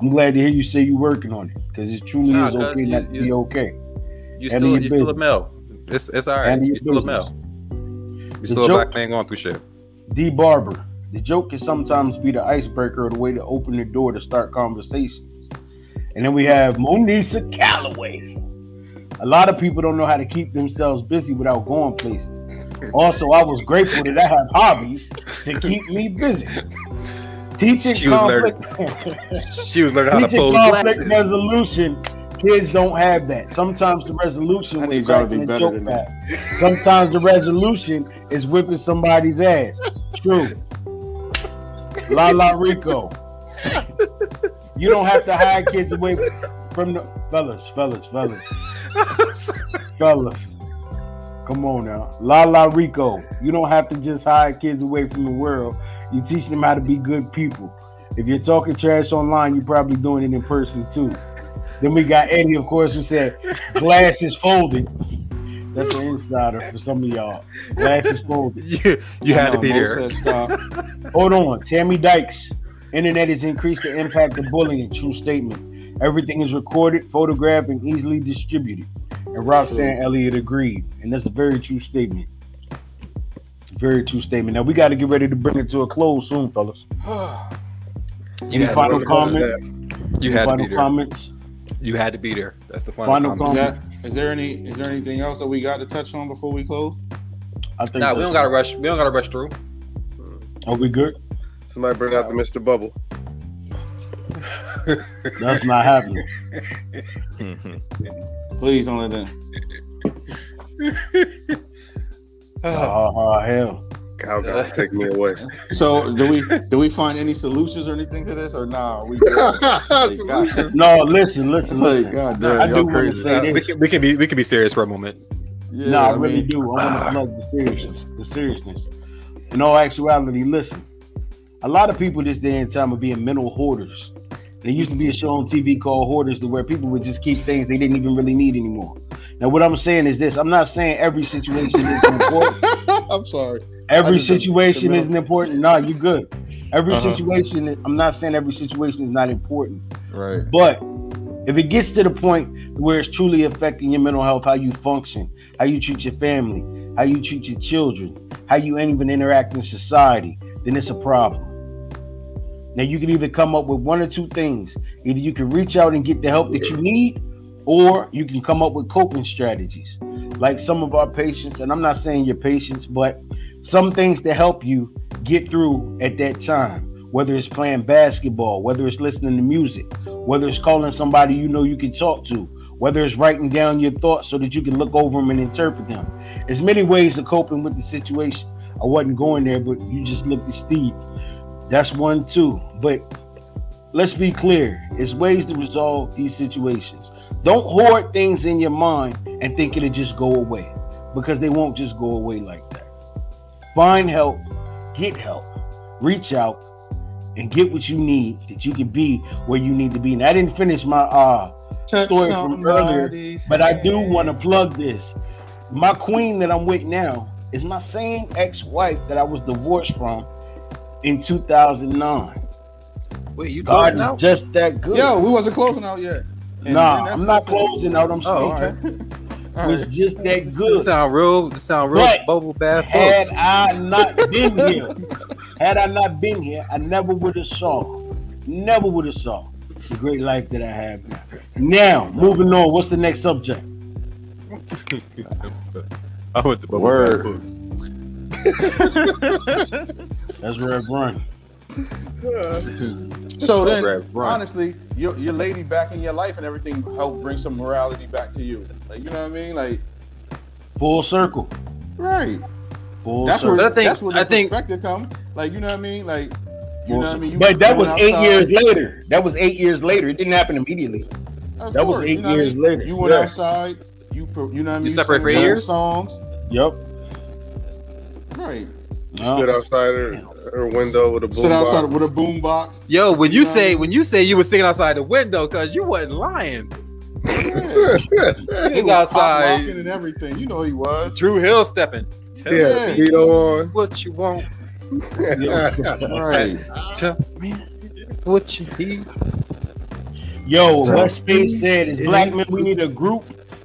I'm glad to hear you say you're working on it because it truly Nah, is okay you- not to you- be okay. You still you still a business. male. It's it's all right. You still a male. You still a black man going through shit. D Barber. The joke can sometimes be the icebreaker or the way to open the door to start conversations. And then we have Monisa Calloway. A lot of people don't know how to keep themselves busy without going places. Also, I was grateful that I have hobbies to keep me busy. Teaching She was conflict, She was learning how to teaching fold conflict glasses. resolution. Kids don't have that. Sometimes the resolution I gotta be better than back. that. Sometimes the resolution is whipping somebody's ass. True. La La Rico. You don't have to hide kids away from the fellas, fellas, fellas, [LAUGHS] fellas. Come on now. La La Rico. You don't have to just hide kids away from the world. You teach them how to be good people. If you're talking trash online, you're probably doing it in person too. Then we got Eddie, of course, who said glass is folded. That's an insider for some of y'all. Glass is folded. [LAUGHS] You, you had to be there. Hold on, Tammy Dykes. Internet has increased the impact of bullying. True statement. Everything is recorded, photographed, and easily distributed. And Roxanne Elliott agreed, and that's a very true statement. Very true statement. Now we got to get ready to bring it to a close soon, fellas. Any had final to- comments? [SIGHS] You Any had to final be there. comments? You had to be there. That's the final, Final comment. comment. Is, that, is there any? Is there anything else that we got to touch on before we close? I think. Nah, we don't gotta rush. We don't gotta rush through. Are we good? Somebody bring out the Mr. Bubble. That's not happening. Please don't let that. [LAUGHS] Oh, hell. Kyle gotta take me away. [LAUGHS] So do we do we find any solutions or anything to this or nah? We? Like, [LAUGHS] No, listen, listen, like, listen. God damn, I do y'all want to crazy. say Uh, we this. can we can be we can be serious for a moment. Yeah, no, I, I really mean, do. I want to plug the seriousness. The seriousness. In all actuality, listen. A lot of people this day and time are being mental hoarders. There used to be a show on TV called Hoarders, to where people would just keep things they didn't even really need anymore. Now, what I'm saying is this: I'm not saying every situation is [LAUGHS] important. I'm sorry. Every I just- the situation isn't important. No, you're good. Every Uh-huh. situation. I'm not saying every situation is not important. Right. But if it gets to the point where it's truly affecting your mental health, how you function, how you treat your family, how you treat your children, how you even interact in society, then it's a problem. Now you can either come up with one or two things. Either you can reach out and get the help that you need, or you can come up with coping strategies. Like some of our patients, and I'm not saying your patients, but some things to help you get through at that time. Whether it's playing basketball, whether it's listening to music, whether it's calling somebody you know you can talk to, whether it's writing down your thoughts so that you can look over them and interpret them. There's many ways of coping with the situation. I wasn't going there, but you just looked at Steve. That's one too. But let's be clear: it's ways to resolve these situations. Don't hoard things in your mind and think it'll just go away, because they won't just go away like that. Find help, get help, reach out, and get what you need that you can be where you need to be. And I didn't finish my uh story from earlier, but I do want to plug this. My queen that I'm with now is my same ex-wife that I was divorced from in 2009. Wait, you God closing is out? just that good. Yo, we wasn't closing out yet. And nah, I'm not closing out. I'm Oh, all speaking. right. [LAUGHS] All It's right. just that This, this good. sound real. This sound real. But bubble bath Had books. I not [LAUGHS] been here, had I not been here, I never would have saw, never would have saw the great life that I have now. Now, moving on. What's the next subject? [LAUGHS] I went to bubble Word. bath books. That's Red Run. So then, Right, right. honestly, your your lady back in your life and everything helped bring some morality back to you. Like you know what I mean? Like Full circle. right. Full That's circle. where But I think- that's where the I think- perspective come. Like you know what I mean? Like you know what I mean? You but that going was eight outside- years later. That was eight years later. It didn't happen immediately. Of that was eight you know what I years mean? later. You went Yeah. outside. You pro- you know what I mean? You separate for eight years? Songs. Yep. Right. No. Stood outside her, her window with a boom Sit outside box. with a boom box. Yo, when You you know what I say mean? when you say you were sitting outside the window, cause you wasn't lying. Yeah. [LAUGHS] He was Pop outside. locking and everything. You know he was. Drew Hill stepping. Tell Yeah, me speedo what you want. on. Right. Tell me what you need. Yo, what Space said is black men, we need a group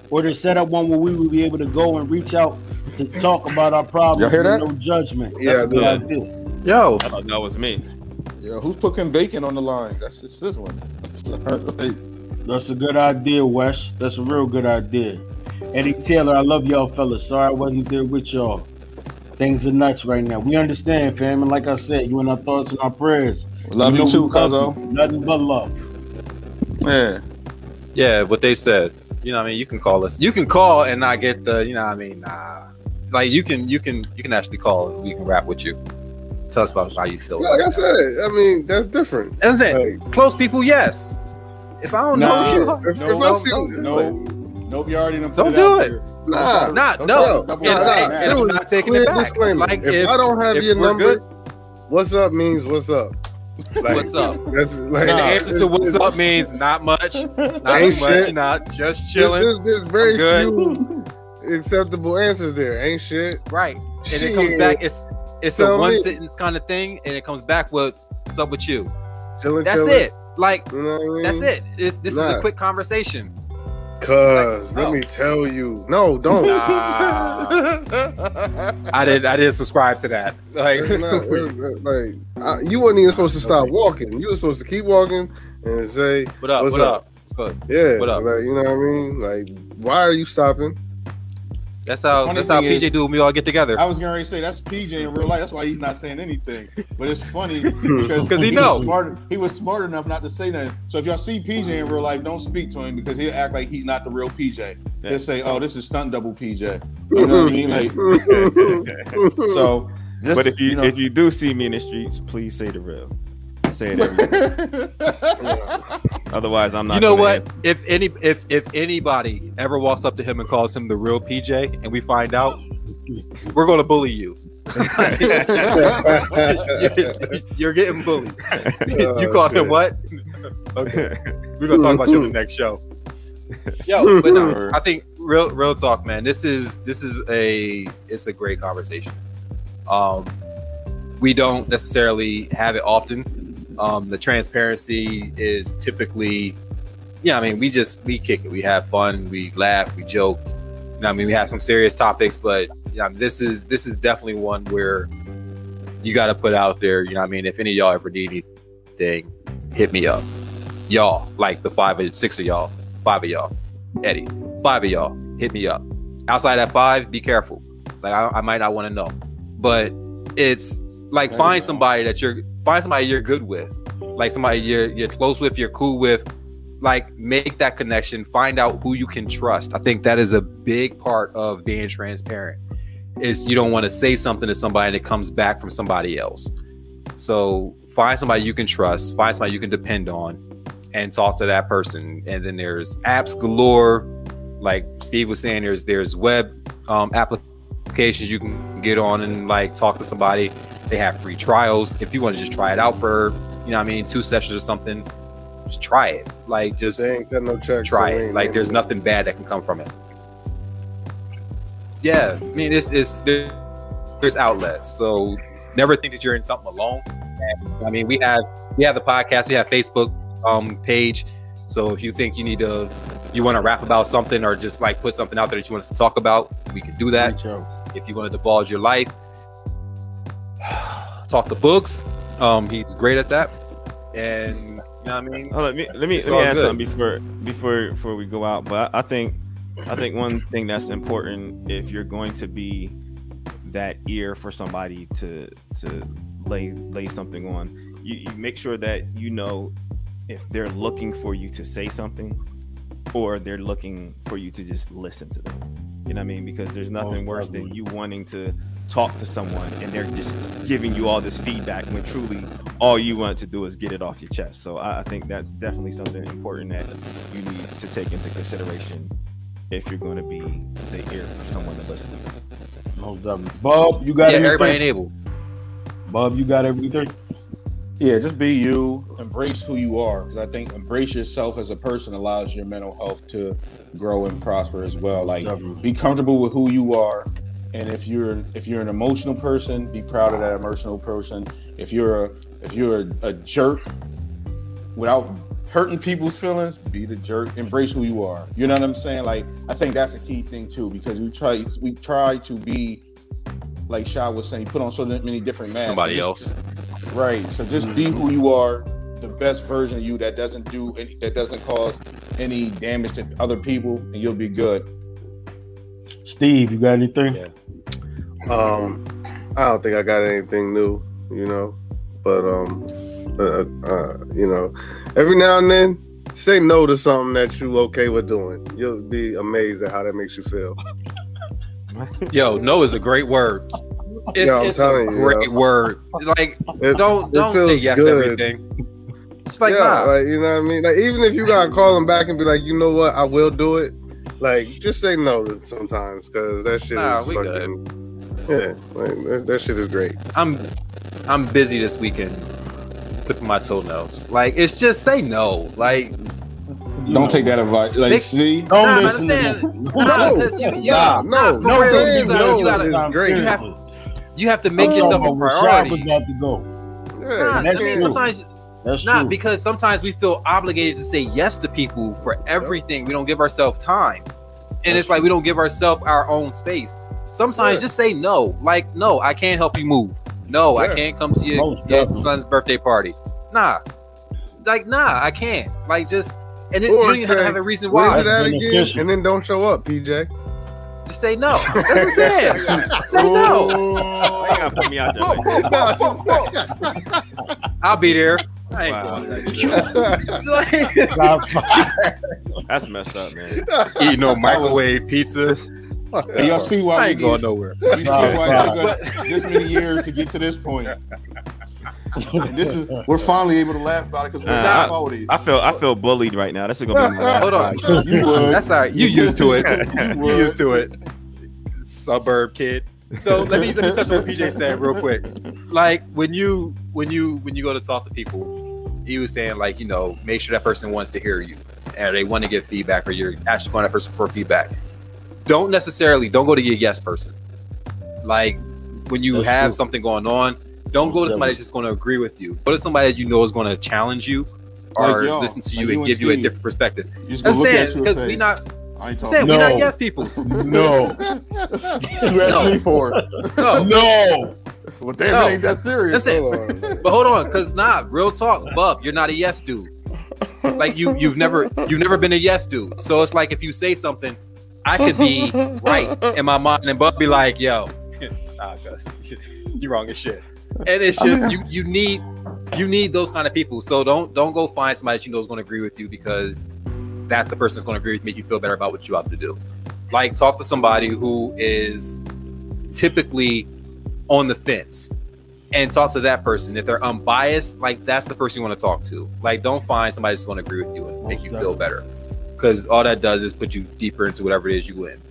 or to set up one where we will be able to go and reach out to talk about our problems. Y'all hear that? No judgment. That's Yeah, I a good do. Idea. Yo, I thought that was me. Yeah. Who's cooking bacon on the line? That's just sizzling. [LAUGHS] Like, That's a good idea, Wes. That's a real good idea. Eddie Taylor, I love y'all fellas. Sorry I wasn't there with y'all. Things are nuts right now. We understand, fam. And like I said, you in our thoughts and our prayers. love you know too, we Cuzzo. Nothing but love. Yeah. yeah, what they said. You know what I mean? You can call us. You can call and not get the, you know what I mean? Nah. Like you can you can you can actually call and we can rap with you. Tell us about how you feel. like I said, I mean, that's different. That's it. Like, Close people, yes. If I don't Nah. know you, if, No, if no, I see, no, like, no. Nope, you already done put Don't it do it. there. Nah, not Don't no. try to And, double Nah, down nah, on and that. I'm it was not taking clear it back. disclaimer. Like if, if, I don't have if your number, good, what's up means what's up. [LAUGHS] Like, what's up? That's like And the Nah, answer to what's up means not much, not Ain't too much, shit. not just chilling. there's, there's very good. few acceptable answers there. Ain't shit. Right. And it comes back, it's it's a one me. sentence kind of thing, and it comes back with what's up with you. chilling. That's chilling. it. Like You know I mean? that's it. This this is a quick conversation. Cause Like, let me tell you, no, don't. Nah. I didn't I didn't subscribe to that. Like not- [LAUGHS] like I, you wasn't even supposed to stop walking. You were supposed to keep walking and say, what up? What's what up? up? It's good. "Yeah." What up? Like you know what I mean? Like, why are you stopping? That's how that's how thing is- PJ do when we all get together. I was gonna say that's PJ in real life. That's why he's not saying anything. But it's funny [LAUGHS] because he was know. smart. He was smart enough not to say nothing. So if y'all see PJ in real life, don't speak to him because he'll act like he's not the real PJ. He'll say, "Oh, this is stunt double PJ." You know what I mean? Like, [LAUGHS] [LAUGHS] so. Just, but if you, know, if you do see me in the streets, please say the real. Say it every [LAUGHS] Otherwise, I'm not. you know what? answer. If any if if anybody ever walks up to him and calls him the real PJ, and we find out, we're gonna bully you. you're, [LAUGHS] you're getting bullied. [LAUGHS] you called him what? Okay, we're gonna talk about you on the next show. Yo, but no, I think real real talk, man. This is this is a it's a great conversation. Um, we don't necessarily have it often. Um, the transparency is typically, yeah. I mean, we just we kick it. We have fun. We laugh. We joke. You know, I mean, we have some serious topics, but yeah, this is this is definitely one where you got to put out there. You know, what I mean, if any of y'all ever need anything, hit me up. Y'all, like the five or six of y'all, five of y'all, Eddie, five of y'all, hit me up. Outside that five, be careful. Like I, I might not want to know, but it's like There find somebody that you're find somebody you're good with, like somebody you're you're close with, you're cool with. Like make that connection. Find out who you can trust. I think that is a big part of being transparent. Is you don't want to say something to somebody and it comes back from somebody else. So find somebody you can trust. Find somebody you can depend on, and talk to that person. And then there's apps galore. Like Steve was saying, there's there's web um, applications you can get on and like talk to somebody. They have free trials. If you want to just try it out for, you know, what I mean, two sessions or something, just try it. Like just They ain't cut no try so it. Like there's nothing bad that can come from it. Yeah, I mean, it's it's there's outlets. So never think that you're in something alone. And, I mean, we have we have the podcast, we have Facebook um page. So if you think you need to, you want to rap about something or just like put something out there that you want us to talk about, we can do that. If you want to divulge your life, [SIGHS] talk the books. Um, he's great at that. And you know what I mean? Hold on, let me let me, It's let me all add good. something before before before we go out. But I, I think I think one thing that's important if you're going to be that ear for somebody to to lay lay something on, you, you make sure that you know if they're looking for you to say something or they're looking for you to just listen to them. You know what I mean? Because there's nothing Oh, worse than you wanting to talk to someone and they're just giving you all this feedback when truly all you want to do is get it off your chest. So I, I think that's definitely something important that you need to take into consideration if you're going to be the ear for someone to listen to. Most definitely. Bob, you got Yeah, anything? everybody ain't able. Bob, you got everything? Yeah, just be you. Embrace who you are, because I think embrace yourself as a person allows your mental health to grow and prosper as well. Like, Definitely. be comfortable with who you are, and if you're if you're an emotional person, be proud of that emotional person. If you're a if you're a, a jerk, without hurting people's feelings, be the jerk. Embrace who you are. You know what I'm saying? Like, I think that's a key thing too, because we try we try to be. Like Sha was saying, put on so many different masks. Somebody Just- else. Right. So just be who you are, the best version of you that doesn't do any, that doesn't cause any damage to other people, and you'll be good. Steve, you got anything? Yeah. Um, I don't think I got anything new, you know, but um, uh, uh, you know, every now and then, say no to something that you okay with doing. You'll be amazed at how that makes you feel. [LAUGHS] Yo, no is a great word. It's, Yeah, it's a you, great yo. word. Like, It- don't don't say feels yes to everything. It's like, yeah, nah. like you know what I mean. Like even if you gotta call them back and be like, you know what, I will do it. Like just say no sometimes because that shit Nah, is we fucking. Yeah, like that, that shit is great. I'm I'm busy this weekend clipping my toenails. Like, it's just say no. Like, Don't take that advice. Like, Nick- see, Don't Nah, listen I'm saying- them. nah, you- you- Nah, nah, no, no, real, saying you gotta, no you gotta, is great. You have- you have to make Oh, yourself a Rashad was priority. about to go. Yeah, Nah, I mean, can't- sometimes That's Not true. because sometimes we feel obligated to say yes to people for everything. We don't give ourselves time. And it's like we don't give ourselves our own space. Sometimes Yeah. just say no. Like, no, I can't help you move. No, I can't come to your, your son's birthday party. Nah. Like, nah, I can't. Like, just and it, you don't even have to say, have a reason why. it again? And then don't show up, PJ. Just say no. [LAUGHS] That's what I'm saying. say no. Why you gotta put me out there? I'll be there. I ain't Wow. going [LAUGHS] like, That's messed up, man. [LAUGHS] eating no microwave pizzas. And y'all see why I we ain't going nowhere. You see why it took us this many years to get to this point. And this is we're finally able to laugh about it because we're Nah, not I- always. I feel I feel bullied right now. This is gonna be my last Hold on. [LAUGHS] You would. That's all right. You used to it. You You used to it. Suburb kid. So let me let me touch on what PJ said real quick. Like when you when you when you go to talk to people, he was saying like you know make sure that person wants to hear you and they want to give feedback or you're actually going to that person for feedback. Don't necessarily don't go to your yes person. Like when you That's have true. something going on, don't go to somebody that's just going to agree with you. Go to somebody that you know is going to challenge you or Like listen to you like you and and give you a different perspective. You I'm saying you and because we not I ain't saying talking. we not yes people. [LAUGHS] [LAUGHS] No. You asked me for. No, [LAUGHS] No. Well, damn, No. it ain't that serious. Listen, Hold on. [LAUGHS] but hold on, cause nah, real talk, Bub, you're not a yes dude. Like you, you've never, you've never been a yes dude. So it's like if you say something, I could be right in my mind, and Bub be like, "Yo, [LAUGHS] nah, Gus, [LAUGHS] you wrong as shit." And it's just you, you need, you need those kind of people. So don't, don't go find somebody that you know is going to agree with you because that's the person that's going to agree with, you, make you feel better about what you have to do. Like talk to somebody who is typically on the fence and talk to that person. If they're unbiased, like that's the person you want to talk to. Like, don't find somebody that's going to agree with you and make you feel better, because all that does is put you deeper into whatever it is you in.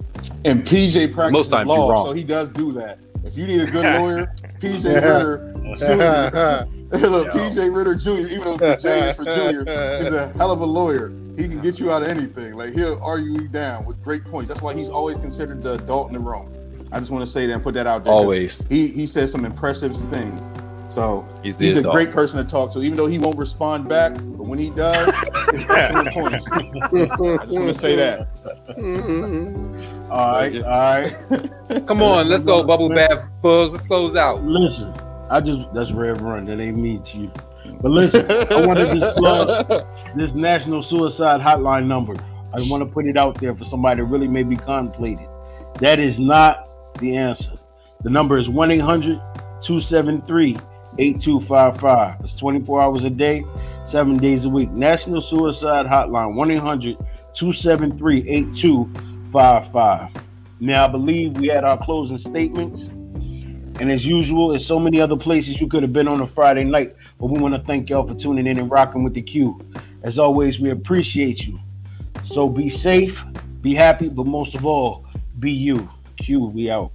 And PJ practices Most times you're wrong. so he does do that. If you need a good [LAUGHS] lawyer, PJ Ritter [LAUGHS] Jr. [LAUGHS] Look, PJ Ritter Jr. Even though the J is for Junior, he's a hell of a lawyer. He can get you out of anything. Like he'll argue you down with great points. That's why he's always considered the adult in the room. I just want to say that and put that out there. Always, He he says some impressive things. So he's, he's a adult. great person to talk to, even though he won't respond back. But when he does, it's excellent [LAUGHS] points. I just want to say that. Mm-hmm. All right. All right. [LAUGHS] Come on, let's go, bubble bath bugs. Let's close out. Listen, I just that's Rev Run. That ain't me to you. But listen, I want to [LAUGHS] just plug this National Suicide Hotline number. I want to put it out there for somebody that really may be contemplating. That is not the answer. The number is 1 800 273 8255. It's 24 hours a day, seven days a week. National Suicide Hotline 1 800 273 8255. Now, I believe we had our closing statements. And as usual, there's so many other places you could have been on a Friday night. But we want to thank y'all for tuning in and rocking with the Q. As always, we appreciate you. So be safe, be happy, but most of all, be you. Q, we out.